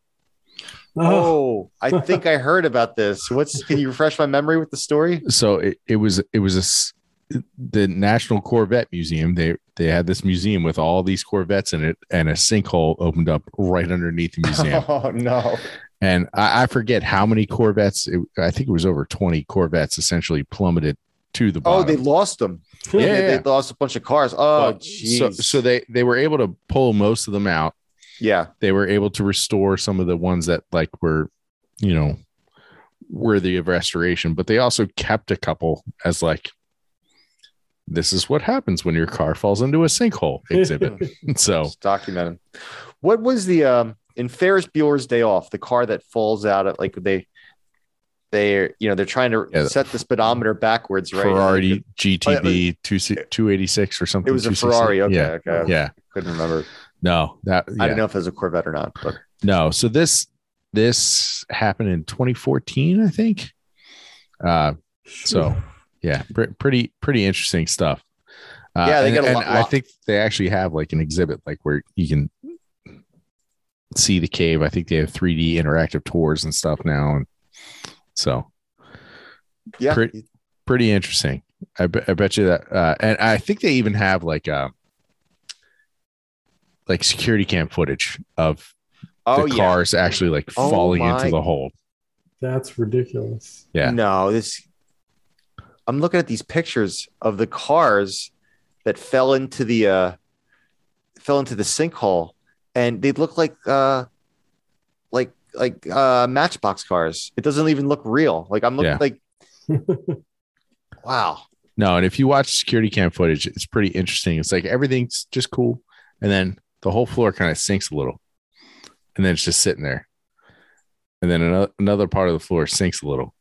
Speaker 6: Oh, I [LAUGHS] think I heard about this. What's can you refresh my memory with the story?
Speaker 5: so it, it was it was a the National Corvette Museum. They they had this museum with all these Corvettes in it, and a sinkhole opened up right underneath the museum. [LAUGHS]
Speaker 6: Oh no.
Speaker 5: and I, I forget how many Corvettes. It, I think it was over twenty Corvettes essentially plummeted to the bottom.
Speaker 6: Oh, they lost them.
Speaker 5: Yeah,
Speaker 6: They,
Speaker 5: yeah.
Speaker 6: they lost a bunch of cars. Oh,
Speaker 5: so, so they they were able to pull most of them out.
Speaker 6: yeah.
Speaker 5: They were able to restore some of the ones that like were, you know, worthy of restoration. But they also kept a couple as like, this is what happens when your car falls into a sinkhole exhibit. [LAUGHS] so
Speaker 6: Just documented. What was the um in Ferris Bueller's Day Off? The car that falls out at like they they you know they're trying to
Speaker 5: Yeah.
Speaker 6: set the speedometer backwards, right?
Speaker 5: Ferrari
Speaker 6: Oh,
Speaker 5: GTB two two eighty six or something.
Speaker 6: It was a Ferrari. Okay,
Speaker 5: Yeah.
Speaker 6: okay.
Speaker 5: Yeah.
Speaker 6: Couldn't remember.
Speaker 5: No, that
Speaker 6: I
Speaker 5: yeah.
Speaker 6: didn't know if it was a Corvette or not, but
Speaker 5: No. So this this happened in 2014, I think. Uh so yeah, pre- pretty pretty interesting stuff. Uh,
Speaker 6: Yeah, they
Speaker 5: and,
Speaker 6: got a
Speaker 5: and
Speaker 6: lot-
Speaker 5: I think they actually have like an exhibit like where you can see the cave. I think they have 3D interactive tours and stuff now, and so
Speaker 6: Yeah.
Speaker 5: Pretty- pretty interesting. I, be, I bet you that, uh, and I think they even have like uh like security cam footage of
Speaker 6: oh
Speaker 5: the
Speaker 6: yeah.
Speaker 5: cars actually like
Speaker 6: Oh
Speaker 5: falling
Speaker 6: my-
Speaker 5: into the hole.
Speaker 7: That's ridiculous.
Speaker 5: Yeah.
Speaker 6: No, this. I'm looking at these pictures of the cars that fell into the uh, fell into the sinkhole, and they look like uh, like like uh, Matchbox cars. It doesn't even look real. Like I'm looking
Speaker 5: Yeah.
Speaker 6: like. [LAUGHS] wow.
Speaker 5: No, and if you watch security cam footage, it's pretty interesting. It's like everything's just cool, and then the whole floor kind of sinks a little, and then it's just sitting there, and then another another part of the floor sinks a little,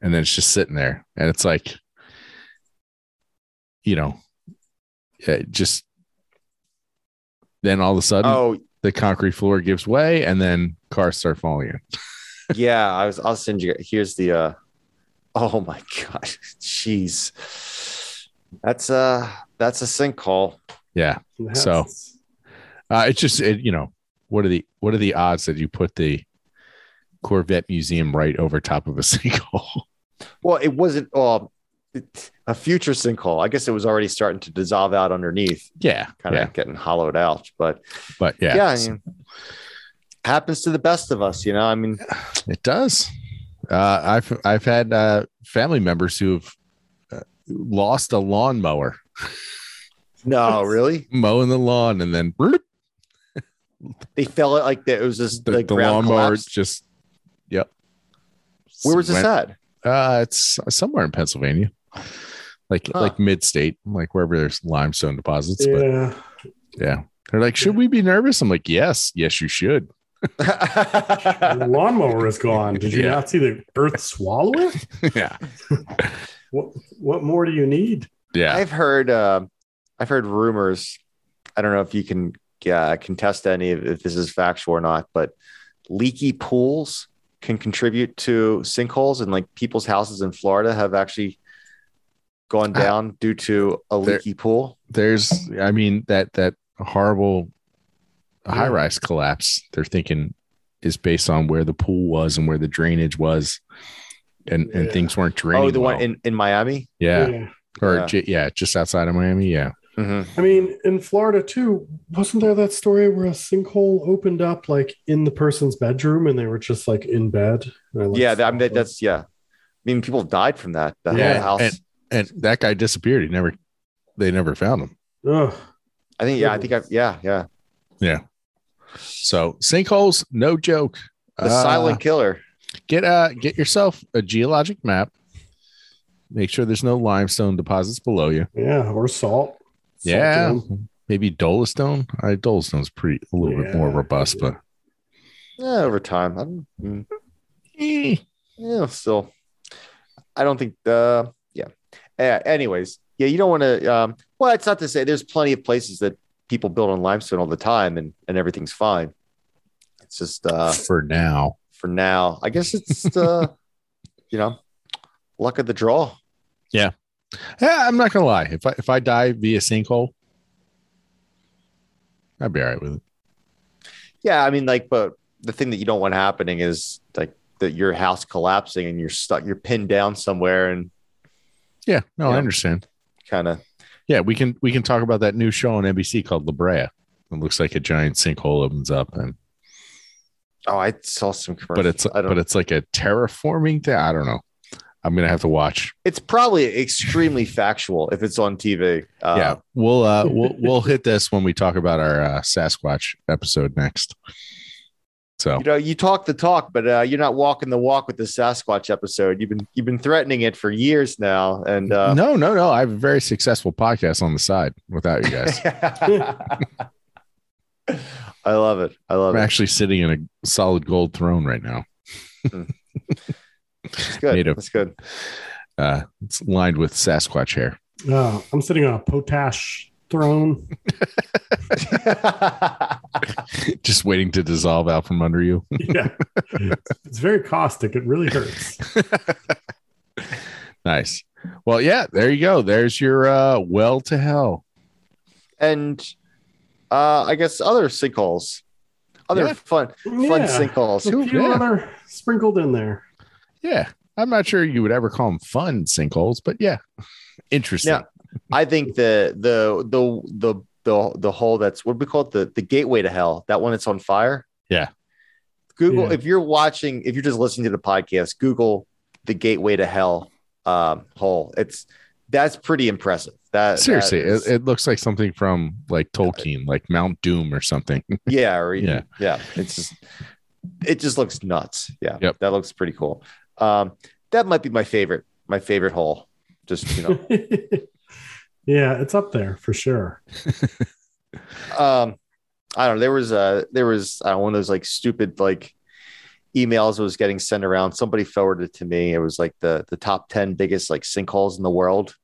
Speaker 5: and then it's just sitting there, and it's like, you know, yeah, just then all of a sudden
Speaker 6: Oh
Speaker 5: the concrete floor gives way, and then cars start falling in. [LAUGHS]
Speaker 6: yeah, I was. I'll send you. Here's the. uh Oh my god, jeez. That's uh that's a sinkhole.
Speaker 5: Yeah,
Speaker 7: That's-
Speaker 5: So- uh, it's just it, you know what are the what are the odds that you put the Corvette museum right over top of a [LAUGHS] sinkhole?
Speaker 6: Well, it wasn't uh, a future sinkhole. I guess it was already starting to dissolve out underneath,
Speaker 5: yeah,
Speaker 6: kind of
Speaker 5: yeah,
Speaker 6: getting hollowed out. But
Speaker 5: but yeah,
Speaker 6: yeah, I mean, happens to the best of us, you know. I mean, [SIGHS]
Speaker 5: it does. Uh, I've I've had uh, family members who've uh, lost a lawnmower
Speaker 6: no, [LAUGHS] really,
Speaker 5: mowing the lawn, and then bloop,
Speaker 6: they fell it like that. It was just
Speaker 5: the,
Speaker 6: the,
Speaker 5: the lawnmower
Speaker 6: collapsed.
Speaker 5: just yep.
Speaker 6: Where was this
Speaker 5: Went-
Speaker 6: at?
Speaker 5: Uh, it's somewhere in Pennsylvania, like
Speaker 6: Huh.
Speaker 5: like mid state, like wherever there's limestone deposits. But
Speaker 7: Yeah.
Speaker 5: yeah, they're like, should we be nervous? I'm like, yes, yes, you should.
Speaker 7: The [LAUGHS] lawnmower is gone. Did you
Speaker 5: Yeah.
Speaker 7: not see the earth swallow it? [LAUGHS]
Speaker 5: yeah, [LAUGHS]
Speaker 7: What what more do you need?
Speaker 5: yeah.
Speaker 6: I've heard uh, I've heard rumors. I don't know if you can uh, contest any of if this is factual or not, but leaky pools can contribute to sinkholes, and like people's houses in Florida have actually gone
Speaker 5: Ah.
Speaker 6: down due to a
Speaker 5: There-
Speaker 6: leaky pool.
Speaker 5: there's i mean that that horrible
Speaker 7: Yeah.
Speaker 5: high rise collapse they're thinking is based on where the pool was and where the drainage was and and things weren't draining
Speaker 6: Oh, the one in, in Miami.
Speaker 5: yeah, or
Speaker 6: Yeah.
Speaker 5: j- yeah just outside of miami yeah
Speaker 6: Mhm.
Speaker 7: I mean, in Florida too, wasn't there that story where a sinkhole opened up like in the person's bedroom and they were just like in bed? Like,
Speaker 6: Yeah, that, I mean, that's yeah. I mean, people died from that. The
Speaker 5: Yeah,
Speaker 6: whole house.
Speaker 5: and- and that guy disappeared he never they never found him
Speaker 7: Ugh.
Speaker 6: I think. Yeah, I think. I, yeah, yeah.
Speaker 5: yeah so sinkholes no joke
Speaker 6: The
Speaker 5: Uh,
Speaker 6: silent killer.
Speaker 5: get uh get yourself a geologic map make sure there's no limestone deposits below you
Speaker 7: Yeah, or salt.
Speaker 5: Yeah, maybe Dolostone. I Dolostone's pretty a little bit more robust,
Speaker 7: yeah.
Speaker 5: but
Speaker 6: Yeah, over time. I don't, mm,
Speaker 5: eh,
Speaker 6: yeah, still. I don't think. Uh, yeah. Uh, anyways, yeah, you don't want to. Um, well, it's not to say there's plenty of places that people build on limestone all the time, and and everything's fine. It's just uh,
Speaker 5: for now.
Speaker 6: for now. I guess it's uh, [LAUGHS] you know, luck of the draw.
Speaker 5: Yeah, I'm not gonna lie. If I if I die via sinkhole, I'd be all right with it.
Speaker 6: Yeah, I mean, like, but the thing that you don't want happening is like that your house collapsing and you're stuck, you're pinned down somewhere and
Speaker 5: Yeah, no, I
Speaker 6: Yeah.
Speaker 5: understand.
Speaker 6: kind of.
Speaker 5: Yeah, we can we can talk about that new show on NBC called La Brea. It looks like a giant sinkhole opens up, and
Speaker 6: Oh, I saw some commercials.
Speaker 5: but it's but it's like a terraforming thing. I don't know. I'm gonna have to watch.
Speaker 6: it's probably extremely [LAUGHS] factual if it's on TV. Uh,
Speaker 5: yeah, we'll uh we'll we'll hit this when we talk about our uh, Sasquatch episode next. So
Speaker 6: You know, you talk the talk, but uh, you're not walking the walk with the Sasquatch episode. You've been you've been threatening it for years now, and uh,
Speaker 5: no, no, no. I have a very successful podcast on the side without you guys. [LAUGHS]
Speaker 6: I love it. I love it.
Speaker 5: I'm actually sitting in a solid gold throne right now.
Speaker 6: It's good.
Speaker 5: made of-
Speaker 6: That's good.
Speaker 5: Uh, it's lined with Sasquatch hair.
Speaker 7: Oh, I'm sitting on a potash throne. [LAUGHS]
Speaker 5: Just waiting to dissolve out from under you. [LAUGHS]
Speaker 7: yeah. It's very caustic. It really hurts. [LAUGHS]
Speaker 5: nice. Well, yeah, there you go. There's your uh, well to hell.
Speaker 6: and uh, I guess other sinkholes. other
Speaker 5: Yeah.
Speaker 6: fun fun
Speaker 7: Yeah,
Speaker 6: sinkholes.
Speaker 7: A
Speaker 6: Who-
Speaker 7: few
Speaker 5: yeah.
Speaker 7: other sprinkled in there.
Speaker 5: Yeah. I'm not sure you would ever call them fun sinkholes, but yeah. [LAUGHS] Interesting.
Speaker 6: Yeah. I think the the the the the the hole that's what we call it the the gateway to hell that one that's on fire.
Speaker 5: Yeah.
Speaker 6: Google
Speaker 7: Yeah.
Speaker 6: if you're watching if you're just listening to the podcast, Google the gateway to hell um, hole. It's that's pretty impressive. That
Speaker 5: Seriously,
Speaker 6: that is-
Speaker 5: it, it looks like something from like Tolkien, like Mount Doom or something. [LAUGHS]
Speaker 6: yeah, or even,
Speaker 5: Yeah.
Speaker 6: yeah, It's just it just looks nuts. Yeah,
Speaker 5: Yep.
Speaker 6: that looks pretty cool. Um, that might be my favorite. My favorite hole. Just you know. [LAUGHS]
Speaker 7: yeah, it's up there for sure. [LAUGHS]
Speaker 6: um i don't know there was a there was uh, one of those like stupid like emails that was getting sent around somebody forwarded it to me it was like the the top 10 biggest like sinkholes in the world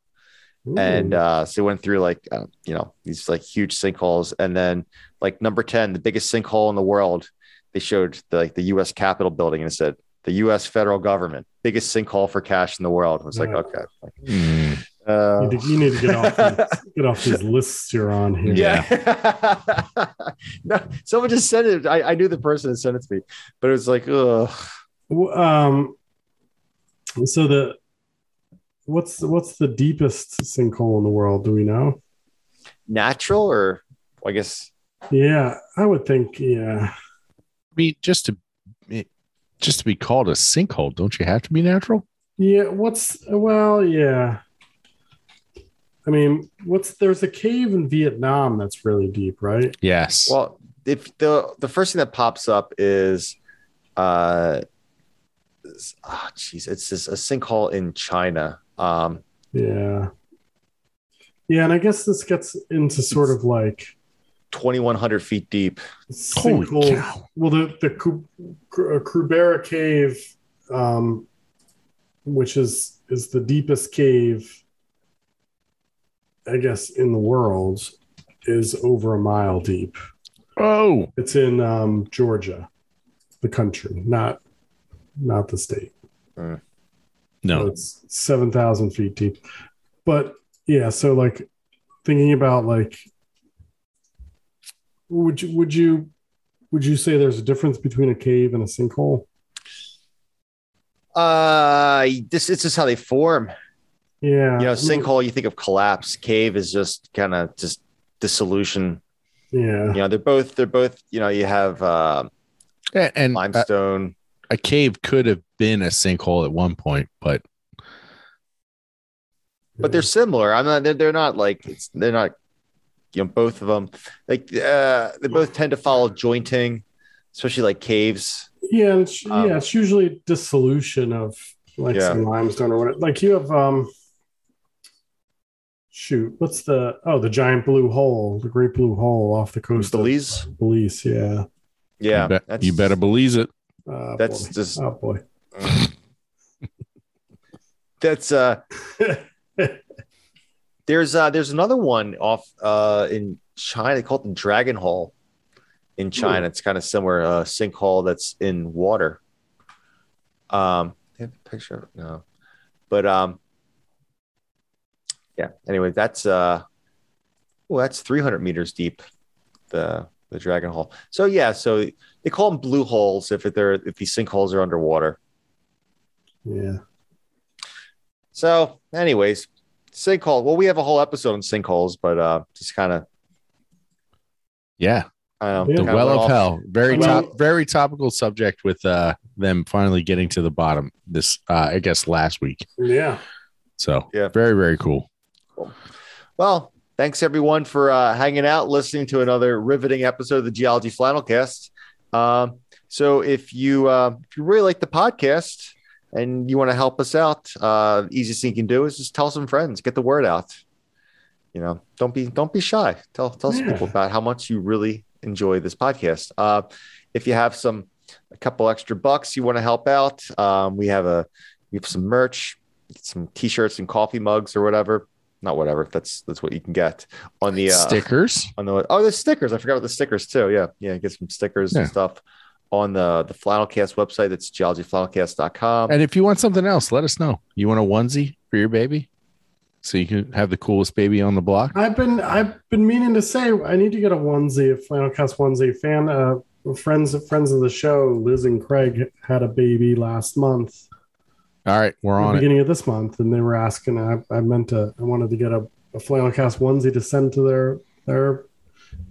Speaker 6: and uh so it went through like uh, you know these like huge sinkholes and then like number 10 the biggest sinkhole in the world they showed the, like the us capitol building and it said the us federal government biggest sinkhole for cash in the world I was like
Speaker 7: Yeah.
Speaker 6: okay
Speaker 5: Mm,
Speaker 6: uh,
Speaker 7: you, need to, you need to get off these, [LAUGHS] get off these lists you're on here.
Speaker 6: Yeah. [LAUGHS] no, someone just sent it. I, I knew the person that sent it to me, but it was like, ugh.
Speaker 7: Um. So the what's what's the deepest sinkhole in the world? Do we know?
Speaker 6: Natural or I guess
Speaker 7: Yeah, I would think. Yeah.
Speaker 5: I mean, just to it- just to be called a sinkhole, don't you have to be natural?
Speaker 7: Yeah. What's well? Yeah. I mean, what's there's a cave in Vietnam that's really deep, right?
Speaker 5: Yes.
Speaker 6: well, if the the first thing that pops up is uh oh jeez, it's just a sinkhole in China. Um
Speaker 7: Yeah. Yeah, and I guess this gets into sort of like
Speaker 6: 2100 feet deep.
Speaker 5: Holy
Speaker 7: sinkhole.
Speaker 5: cow.
Speaker 7: Well, the the Ku- Ku- uh, Krubera Cave, um, which is is the deepest cave, I guess, in the world, is over a mile deep.
Speaker 5: Oh,
Speaker 7: It's in um, Georgia, the country, not not the state. So
Speaker 5: no.
Speaker 7: it's seven thousand feet deep. But yeah, so like thinking about like, would you would you would you say there's a difference between a cave and a sinkhole?
Speaker 6: Uh this it's just how they form.
Speaker 7: Yeah,
Speaker 6: You know, sinkhole you think of collapse. Cave is just kind of just dissolution.
Speaker 7: Yeah,
Speaker 6: You know, they're both they're both, you know, you have uh
Speaker 5: And, and a,
Speaker 6: limestone.
Speaker 5: a cave could have been a sinkhole at one point, but
Speaker 6: but they're similar. I'm not. They're, they're not like it's. They're not. You know, both of them like uh, they both tend to follow jointing, especially like caves.
Speaker 7: yeah, it's,
Speaker 6: Um,
Speaker 7: yeah. It's usually dissolution of like
Speaker 6: Yeah.
Speaker 7: some limestone or whatever. Like you have um, shoot, what's the oh the giant blue hole, the great blue hole off the coast
Speaker 6: Belize?
Speaker 7: of Belize. Yeah,
Speaker 6: Yeah,
Speaker 5: you, bet-
Speaker 6: that's-
Speaker 5: you better believe it.
Speaker 7: uh,
Speaker 6: That's
Speaker 7: boy.
Speaker 6: just
Speaker 7: oh boy. [LAUGHS]
Speaker 6: that's uh. [LAUGHS] There's uh there's another one off uh in China called the Dragon Hole. In China, it's kind of similar. Uh, sinkhole that's in water. Um, they have a picture. of it? No, but um, yeah. Anyway, that's uh, well, that's 300 meters deep. The the Dragon Hole. So yeah, so they call them blue holes if they're if these sinkholes are underwater.
Speaker 7: Yeah.
Speaker 6: So, anyways, sinkhole. Well, we have a whole episode on sinkholes, but uh, just kind of
Speaker 5: Yeah.
Speaker 6: I know.
Speaker 7: Yeah.
Speaker 5: The well of
Speaker 6: off.
Speaker 5: hell. Very
Speaker 7: Well-
Speaker 5: top very topical subject with uh them finally getting to the bottom this uh I guess last week.
Speaker 7: Yeah.
Speaker 5: So
Speaker 6: Yeah.
Speaker 5: very, very cool.
Speaker 6: Well, thanks everyone for uh, hanging out, listening to another riveting episode of the Geology Flannelcast. Um, so if you uh, if you really like the podcast and you want to help us out, uh, easiest thing you can do is just tell some friends, get the word out. You know, don't be don't be shy. Tell tell some people about how much you really enjoy this podcast. Uh, if you have some a couple extra bucks you want to help out, um, we have a we have some merch, some t-shirts and coffee mugs or whatever not whatever. That's that's what you can get on the uh,
Speaker 5: Stickers.
Speaker 6: on the oh the stickers. I forgot about the stickers too. Yeah, yeah, get some stickers and stuff on the the Flannelcast website. That's geologyflannelcast.com.
Speaker 5: And if you want something else, let us know. You want a onesie for your baby? So you can have the coolest baby on the block?
Speaker 7: I've been I've been meaning to say I need to get a onesie, a Flannelcast onesie. Fan uh, friends friends of the show, Liz and Craig had a baby last month,
Speaker 5: All right, we're
Speaker 7: the
Speaker 5: on it.
Speaker 7: beginning of this month, and they were asking. I, I meant to. I wanted to get a, a flannel cast onesie to send to their their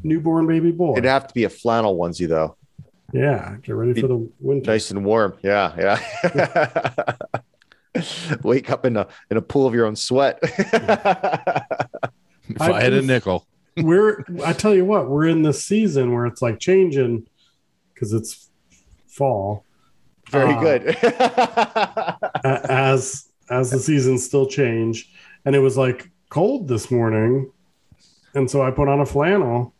Speaker 7: newborn baby boy.
Speaker 6: It'd have to be a flannel onesie though,
Speaker 7: yeah, get ready for the winter.
Speaker 6: nice and warm. Yeah, yeah. [LAUGHS] Wake up in a in a pool of your own sweat. [LAUGHS]
Speaker 5: If I had a nickel, [LAUGHS]
Speaker 7: we're I tell you what, we're in this season where it's like changing because it's fall.
Speaker 6: Very
Speaker 7: Uh,
Speaker 6: good.
Speaker 7: as as the seasons still change, and it was like cold this morning, and so I put on a flannel.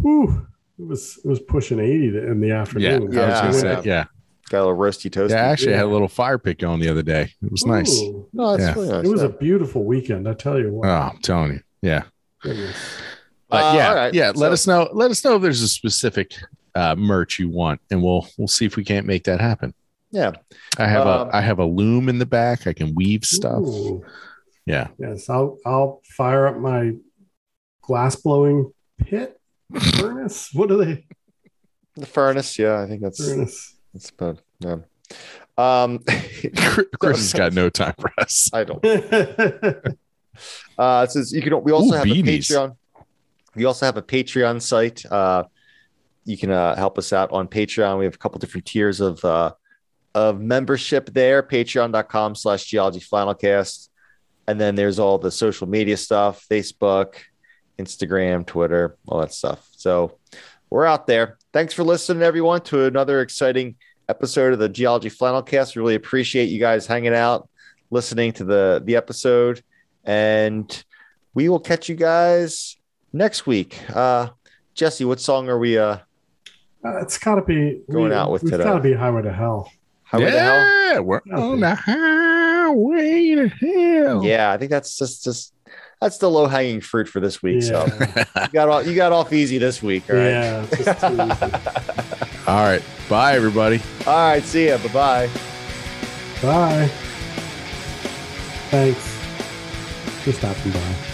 Speaker 7: Whew, it was it was pushing eighty in the
Speaker 5: yeah,
Speaker 7: afternoon.
Speaker 5: Was
Speaker 6: Yeah.
Speaker 5: say,
Speaker 6: Yeah.
Speaker 5: yeah,
Speaker 6: Got a little roasty toasty.
Speaker 5: yeah. I actually
Speaker 7: Yeah.
Speaker 5: had a little fire pit going the other day. It was nice.
Speaker 6: No, that's
Speaker 5: Yeah.
Speaker 6: really nice.
Speaker 7: it was
Speaker 6: yeah.
Speaker 7: a beautiful weekend. I tell you what.
Speaker 5: Oh, I'm telling you, yeah.
Speaker 7: Goodness.
Speaker 5: But
Speaker 6: Uh,
Speaker 5: yeah,
Speaker 6: all right.
Speaker 5: yeah. Let
Speaker 6: So-
Speaker 5: us know. Let us know if there's a specific uh, merch you want, and we'll we'll see if we can't make that happen.
Speaker 6: yeah.
Speaker 5: I have
Speaker 6: Um,
Speaker 5: a I have a loom in the back. I can weave stuff.
Speaker 7: Ooh.
Speaker 5: Yeah.
Speaker 7: Yes, I'll I'll fire up my glass blowing pit furnace. What are they?
Speaker 6: The furnace. Yeah, I think that's
Speaker 7: Furnace.
Speaker 6: that's about yeah. Um, [LAUGHS]
Speaker 5: Chris has got no time for us. [LAUGHS]
Speaker 6: I don't. Uh, it says you can. We also
Speaker 5: Ooh,
Speaker 6: have
Speaker 5: beanies.
Speaker 6: a Patreon. We also have a Patreon site. Uh, you can uh, help us out on Patreon. We have a couple different tiers of uh, of membership there. Patreon.com slash Geology Flannelcast, and then there's all the social media stuff: Facebook, Instagram, Twitter, all that stuff. So we're out there. Thanks for listening, everyone, to another exciting episode of the Geology Flannelcast. We really appreciate you guys hanging out, listening to the the episode and we will catch you guys next week. Uh, Jesse, what song are we? Uh,
Speaker 7: Uh, it's got to be
Speaker 6: Going
Speaker 7: we,
Speaker 6: out with
Speaker 7: It's
Speaker 6: today.
Speaker 7: got to be Highway to Hell.
Speaker 6: Highway to Hell?
Speaker 5: yeah, we're on the highway to hell.
Speaker 6: Yeah, I think that's just just that's the low hanging fruit for this week. So you got off you got off easy this week. All right.
Speaker 7: Yeah, just too easy. [LAUGHS]
Speaker 5: all right. Bye, everybody.
Speaker 6: All right. See ya. Bye bye.
Speaker 7: Bye. Thanks for stopping by.